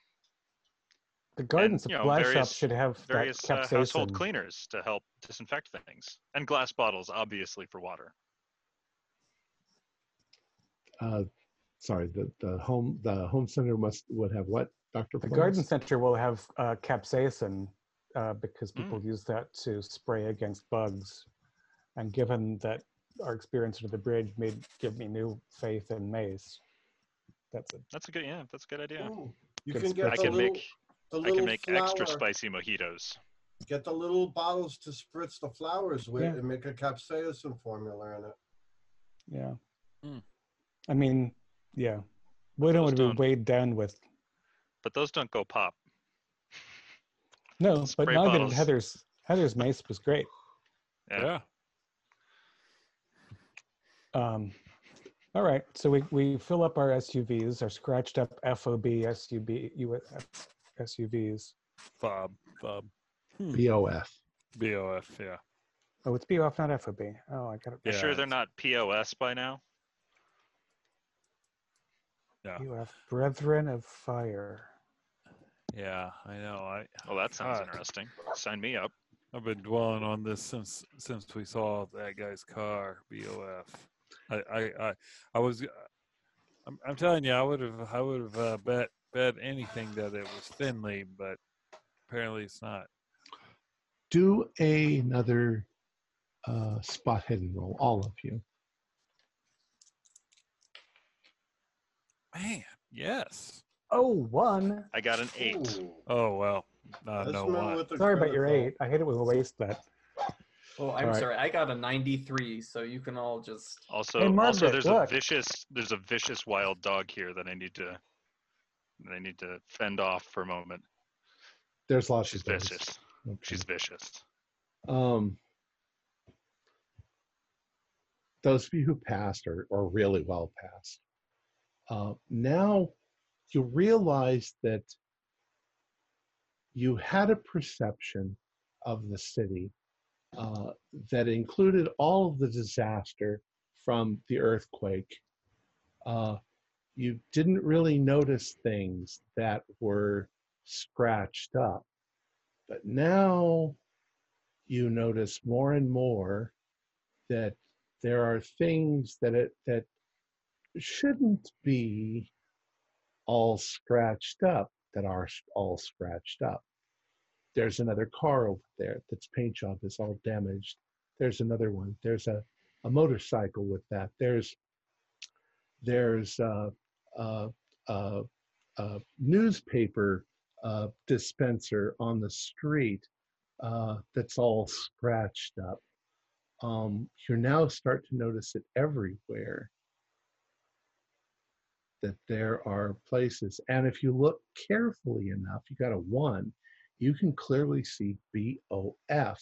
the garden and, you know, supply shop various- should have various that uh, household cleaners to help disinfect things, and glass bottles, obviously for water. Uh, sorry, the, the home the home center must would have what, Doctor? The garden center will have uh, capsaicin uh, because Hmm. people use that to spray against bugs. And given that our experience under the bridge made give me new faith in mace, that's a That's a good, yeah, that's a good idea. Ooh, you Good can get I can little, make I can make extra spicy mojitos. Get the little bottles to spritz the flowers with Yeah. and make a capsaicin formula in it. yeah. Hmm. I mean, yeah, we don't want to be weighed down with But those don't go pop. No, but Spray now that bottles. Heather's Heather's mace was great. Yeah. Yeah. Um, all right, so we, we fill up our SUVs, our scratched up FOB SUV US SUVs. Fob. Fob. BOF. BOF. Yeah. Oh, it's BOF, not FOB. Oh, I got it. You Yeah, sure they're not POS by now? Yeah. BOF, Brethren of Fire. Yeah. I know. I. Well, that sounds God, interesting. Sign me up. I've been dwelling on this since since we saw that guy's car. BOF. I I I, I was. I'm, I'm telling you, I would have I would have uh, bet bet anything that it was Finley, but apparently it's not. Do another uh, spot hidden roll, all of you. Man, yes. Oh, one. I got an eight. Ooh. Oh well, uh, no one. Sorry about your eight. I hate it with a waste that. Oh, I'm All right. sorry. I got a 93, so you can all just. Also, Hey, also, Margaret, there's look. a vicious, there's a vicious wild dog here that I need to, that I need to fend off for a moment. There's lots She's of those. vicious. Okay. She's vicious. Um, those of you who passed are, or really well passed, uh, now you realize that you had a perception of the city uh, that included all of the disaster from the earthquake. Uh, you didn't really notice things that were scratched up. But now you notice more and more that there are things that it that shouldn't be all scratched up that are all scratched up. There's another car over there that's paint job is all damaged. There's another one. There's a, a motorcycle with that. There's there's a, a, a, a newspaper uh, dispenser on the street uh, that's all scratched up. Um, you now start to notice it everywhere that there are places, and if you look carefully enough, you got a one, you can clearly see BOF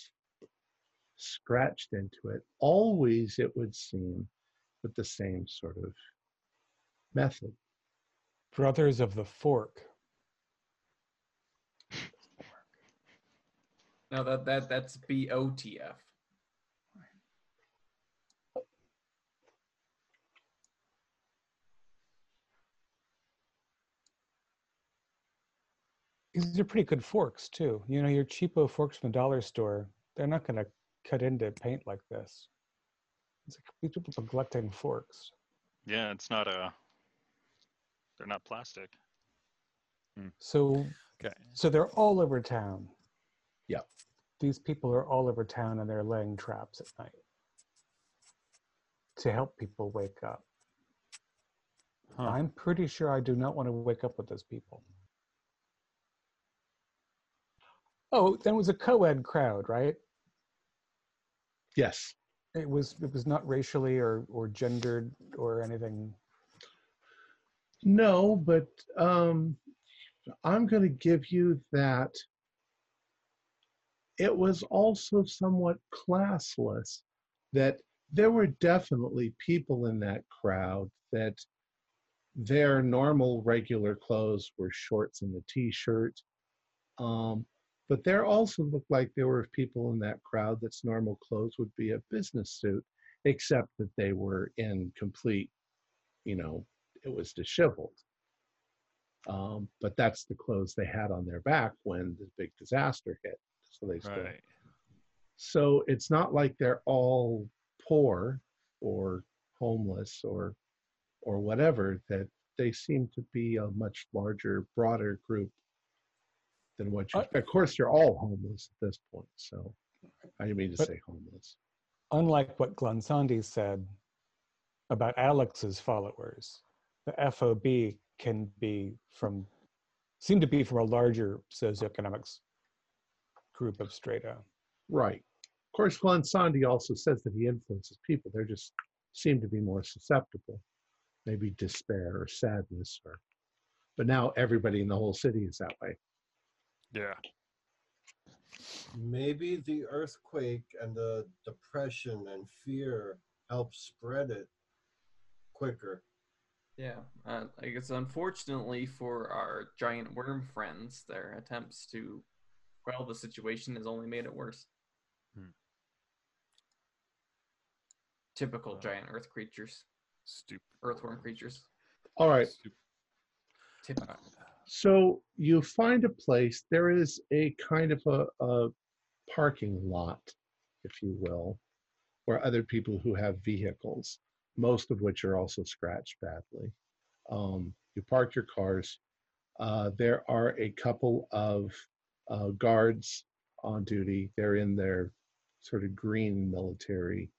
scratched into it. Always, it would seem, with the same sort of method. Brothers of the Fork. No, that that that's BOTF. These are pretty good forks too. You know, your cheapo forks from the dollar store. They're not going to cut into paint like this. It's like people neglecting forks. Yeah, it's not a. They're not plastic. Hmm. So Okay. so they're all over town. Yeah. These people are all over town and they're laying traps at night to help people wake up. Huh. I'm pretty sure I do not want to wake up with those people. Oh, that was a co-ed crowd, right? Yes. It was it was not racially or or gendered or anything. No, but um, I'm going to give you that it was also somewhat classless, that there were definitely people in that crowd that their normal regular clothes were shorts and a t-shirt. Um, but there also looked like there were people in that crowd that's normal clothes would be a business suit, except that they were in complete, you know, it was disheveled. Um, but that's the clothes they had on their back when the big disaster hit. So they still. Right. So it's not like they're all poor or homeless or or whatever. That they seem to be a much larger, broader group than what you. Uh, of course, you're all homeless at this point. So I didn't mean to say homeless. Unlike what Glenn Glonsandi said about Alex's followers, the FOB can be from seem to be from a larger socioeconomic group of strata. Right. Of course, Glonsandi also says that he influences people. They just seem to be more susceptible, maybe despair or sadness, or. But now everybody in the whole city is that way. Yeah. Maybe the earthquake and the depression and fear help spread it quicker. Yeah, uh, I guess unfortunately for our giant worm friends, their attempts to quell the situation has only made it worse. Hmm. Typical Uh, giant earth creatures, Stupid. earthworm creatures. All right. Stupid. Typical. So you find a place. There is a kind of a, a parking lot, if you will, where other people who have vehicles, most of which are also scratched badly. Um, you park your cars. Uh, there are a couple of uh, guards on duty. They're in their sort of green military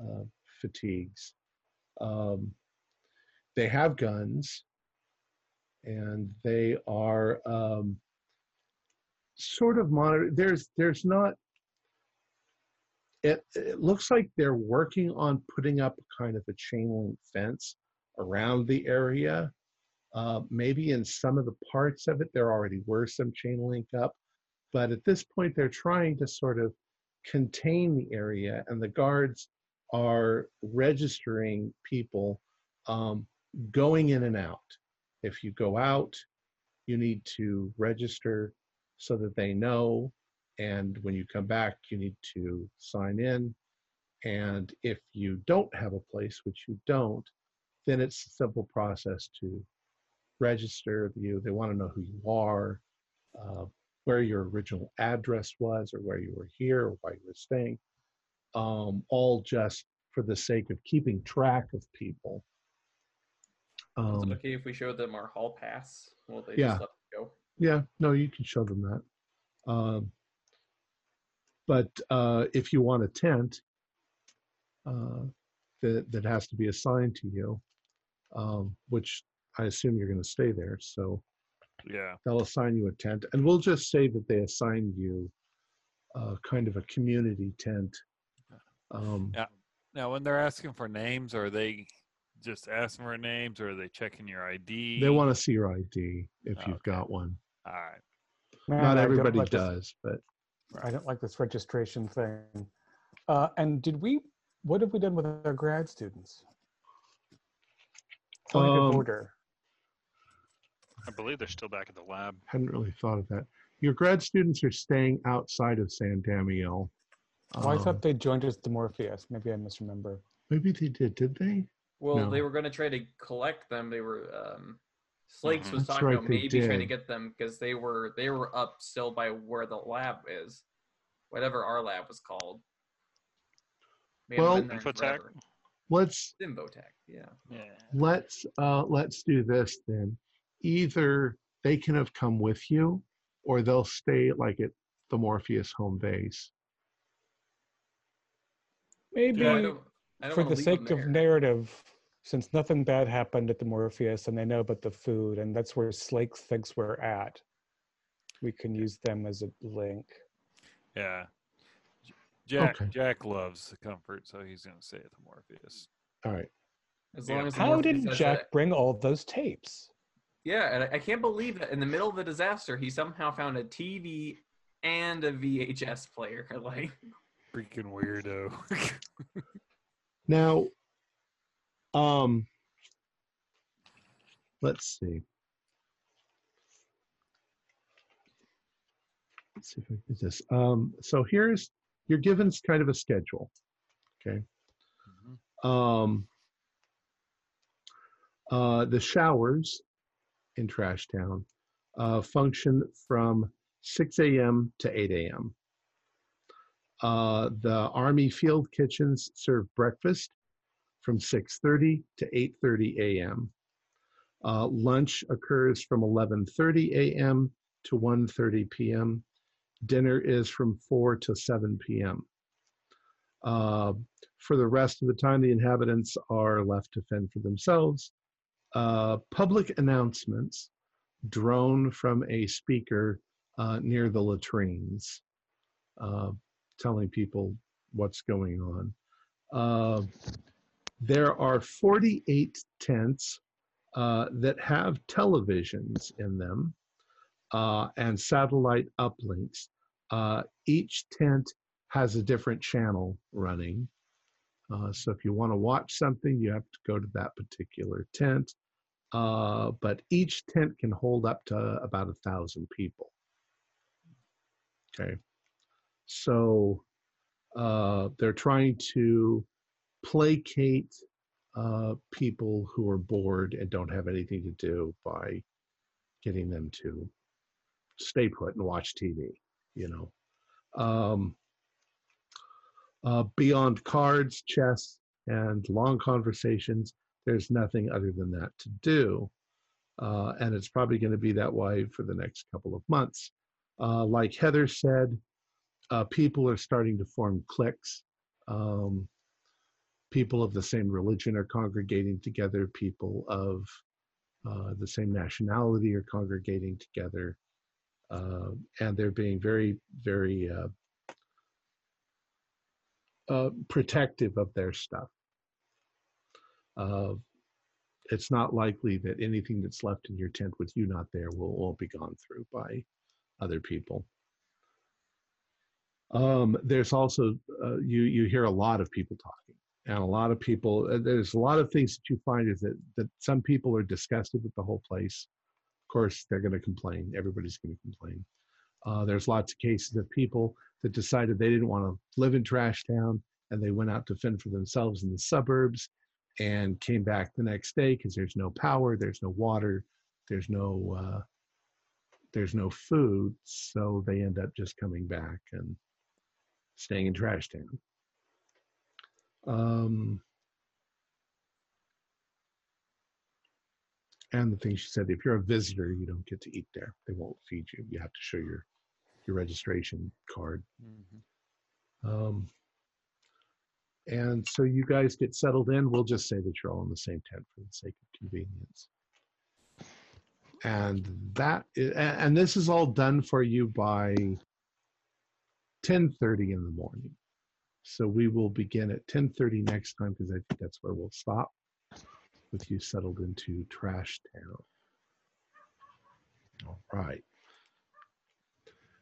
uh, fatigues. Um, they have guns and they are um, sort of monitor. There's there's not. It it looks like they're working on putting up kind of a chain link fence around the area. Uh, maybe in some of the parts of it there already were some chain link up, but at this point they're trying to sort of contain the area, and the guards are registering people um, going in and out if you go out, you need to register so that they know. And when you come back, you need to sign in. And if you don't have a place, which you don't, then it's a simple process to register you. They want to know who you are, uh, where your original address was, or where you were here, or why you were staying, um, all just for the sake of keeping track of people. Is Um, it okay if we show them our hall pass? Will they Yeah. just let us go? Yeah, no, you can show them that. Um, but uh, if you want a tent uh, that that has to be assigned to you, um, which I assume you're going to stay there, so Yeah. they'll assign you a tent, and we'll just say that they assigned you uh, kind of a community tent. Um, Yeah. Now, when they're asking for names, are they just asking for names, or are they checking your ID? They want to see your ID if you've got one. All right. Man, Not I everybody like this- does, but I don't like this registration thing. Uh, and did we? What have we done with our grad students? Point of Um, order. I believe they're still back at the lab. hadn't really thought of that. Your grad students are staying outside of San Damiel. Well, I Um, thought they joined us to Morpheus. Maybe I misremember. maybe they did. Did they? Well, No. they were going to try to collect them. They were. Um, Slakes Mhm. was That's talking right, about maybe trying to get them because they were they were up still by where the lab is, whatever our lab was called. We Well- been there Infotech? Let's Infotech, yeah. Yeah. let's uh, let's do this then. Either they can have come with you, or they'll stay like at the Morpheus home base. Maybe Yeah, I don't, I don't for the sake of narrative, since nothing bad happened at the Morpheus and they know about the food, and that's where Slake thinks we're at, we can use them as a link. Yeah. Jack Okay. Jack loves the comfort, so he's gonna stay at the Morpheus. All right. As Yeah. long as How did Jack a- bring all those tapes? Yeah, and I, I can't believe that in the middle of the disaster, he somehow found a TV and a VHS player. Like, Freaking weirdo. Now, um, let's see. Let's see if I can do this. Um, so here's you're given kind of a schedule. Okay. Mhm. Um, uh, the showers in Trash Town uh, function from 6 a.m. to 8 a.m. Uh, the Army field kitchens serve breakfast from 6:30 to 8:30 a.m. Uh, lunch occurs from 11:30 a.m. to 1:30 p.m. Dinner is from 4 to 7 p.m. Uh, for the rest of the time, the inhabitants are left to fend for themselves. Uh, public announcements drone from a speaker uh, near the latrines, uh, telling people what's going on. There are 48 tents uh, that have televisions in them uh, and satellite uplinks. Uh, each tent has a different channel running. Uh, so if you want to watch something, you have to go to that particular tent. Uh, but each tent can hold up to about a thousand people. Okay. So uh, they're trying to placate uh, people who are bored and don't have anything to do by getting them to stay put and watch TV, you know. Um, uh, beyond cards, chess, and long conversations, there's nothing other than that to do. Uh, and it's probably going to be that way for the next couple of months. Uh, like Heather said, uh, people are starting to form cliques. Um, people of the same religion are congregating together. People of uh, the same nationality are congregating together. Uh, and they're being very, very uh, uh, protective of their stuff. Uh, it's not likely that anything that's left in your tent with you not there will all be gone through by other people. Um, there's also uh, you you hear a lot of people talking, and a lot of people. Uh, there's a lot of things that you find is that that some people are disgusted with the whole place. Of course, they're going to complain. Everybody's going to complain. Uh, there's lots of cases of people that decided they didn't want to live in Trash Town, and they went out to fend for themselves in the suburbs, and came back the next day because there's no power, there's no water, there's no uh, there's no food, so they end up just coming back and staying in Trash Town. Um, and the thing she said, if you're a visitor, you don't get to eat there. They won't feed you. You have to show your your registration card. Mhm. Um, and so you guys get settled in. We'll just say that you're all in the same tent for the sake of convenience. And that, and this is all done for you by 10:30 in the morning. So we will begin at 10:30 next time because I think that's where we'll stop with you settled into Trash Town. All right.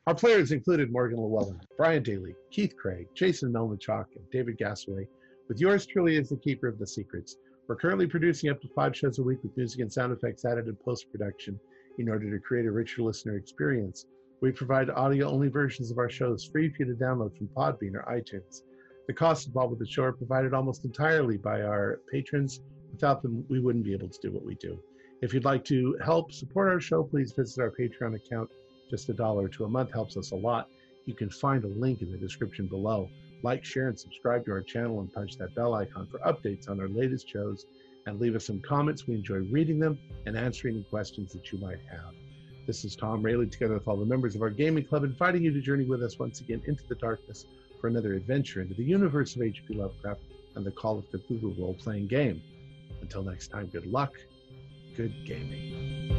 Our players included Morgan Llewellyn, Brian Daly, Keith Craig, Jason Melnichuk, and David Gasaway, with yours truly as the keeper of the secrets. We're currently producing up to five shows a week with music and sound effects added in post production in order to create a richer listener experience. We provide audio only versions of our shows free for you to download from Podbean or iTunes. The costs involved with the show are provided almost entirely by our patrons. Without them, we wouldn't be able to do what we do. If you'd like to help support our show, please visit our Patreon account. Just a dollar to a month helps us a lot. You can find a link in the description below. Like, share, and subscribe to our channel and punch that bell icon for updates on our latest shows and leave us some comments. We enjoy reading them and answering questions that you might have. This is Tom Rayleigh, together with all the members of our gaming club, inviting you to journey with us once again into the darkness for another adventure into the universe of H.P. Lovecraft and the Call of Cthulhu role playing game. Until next time, good luck, good gaming.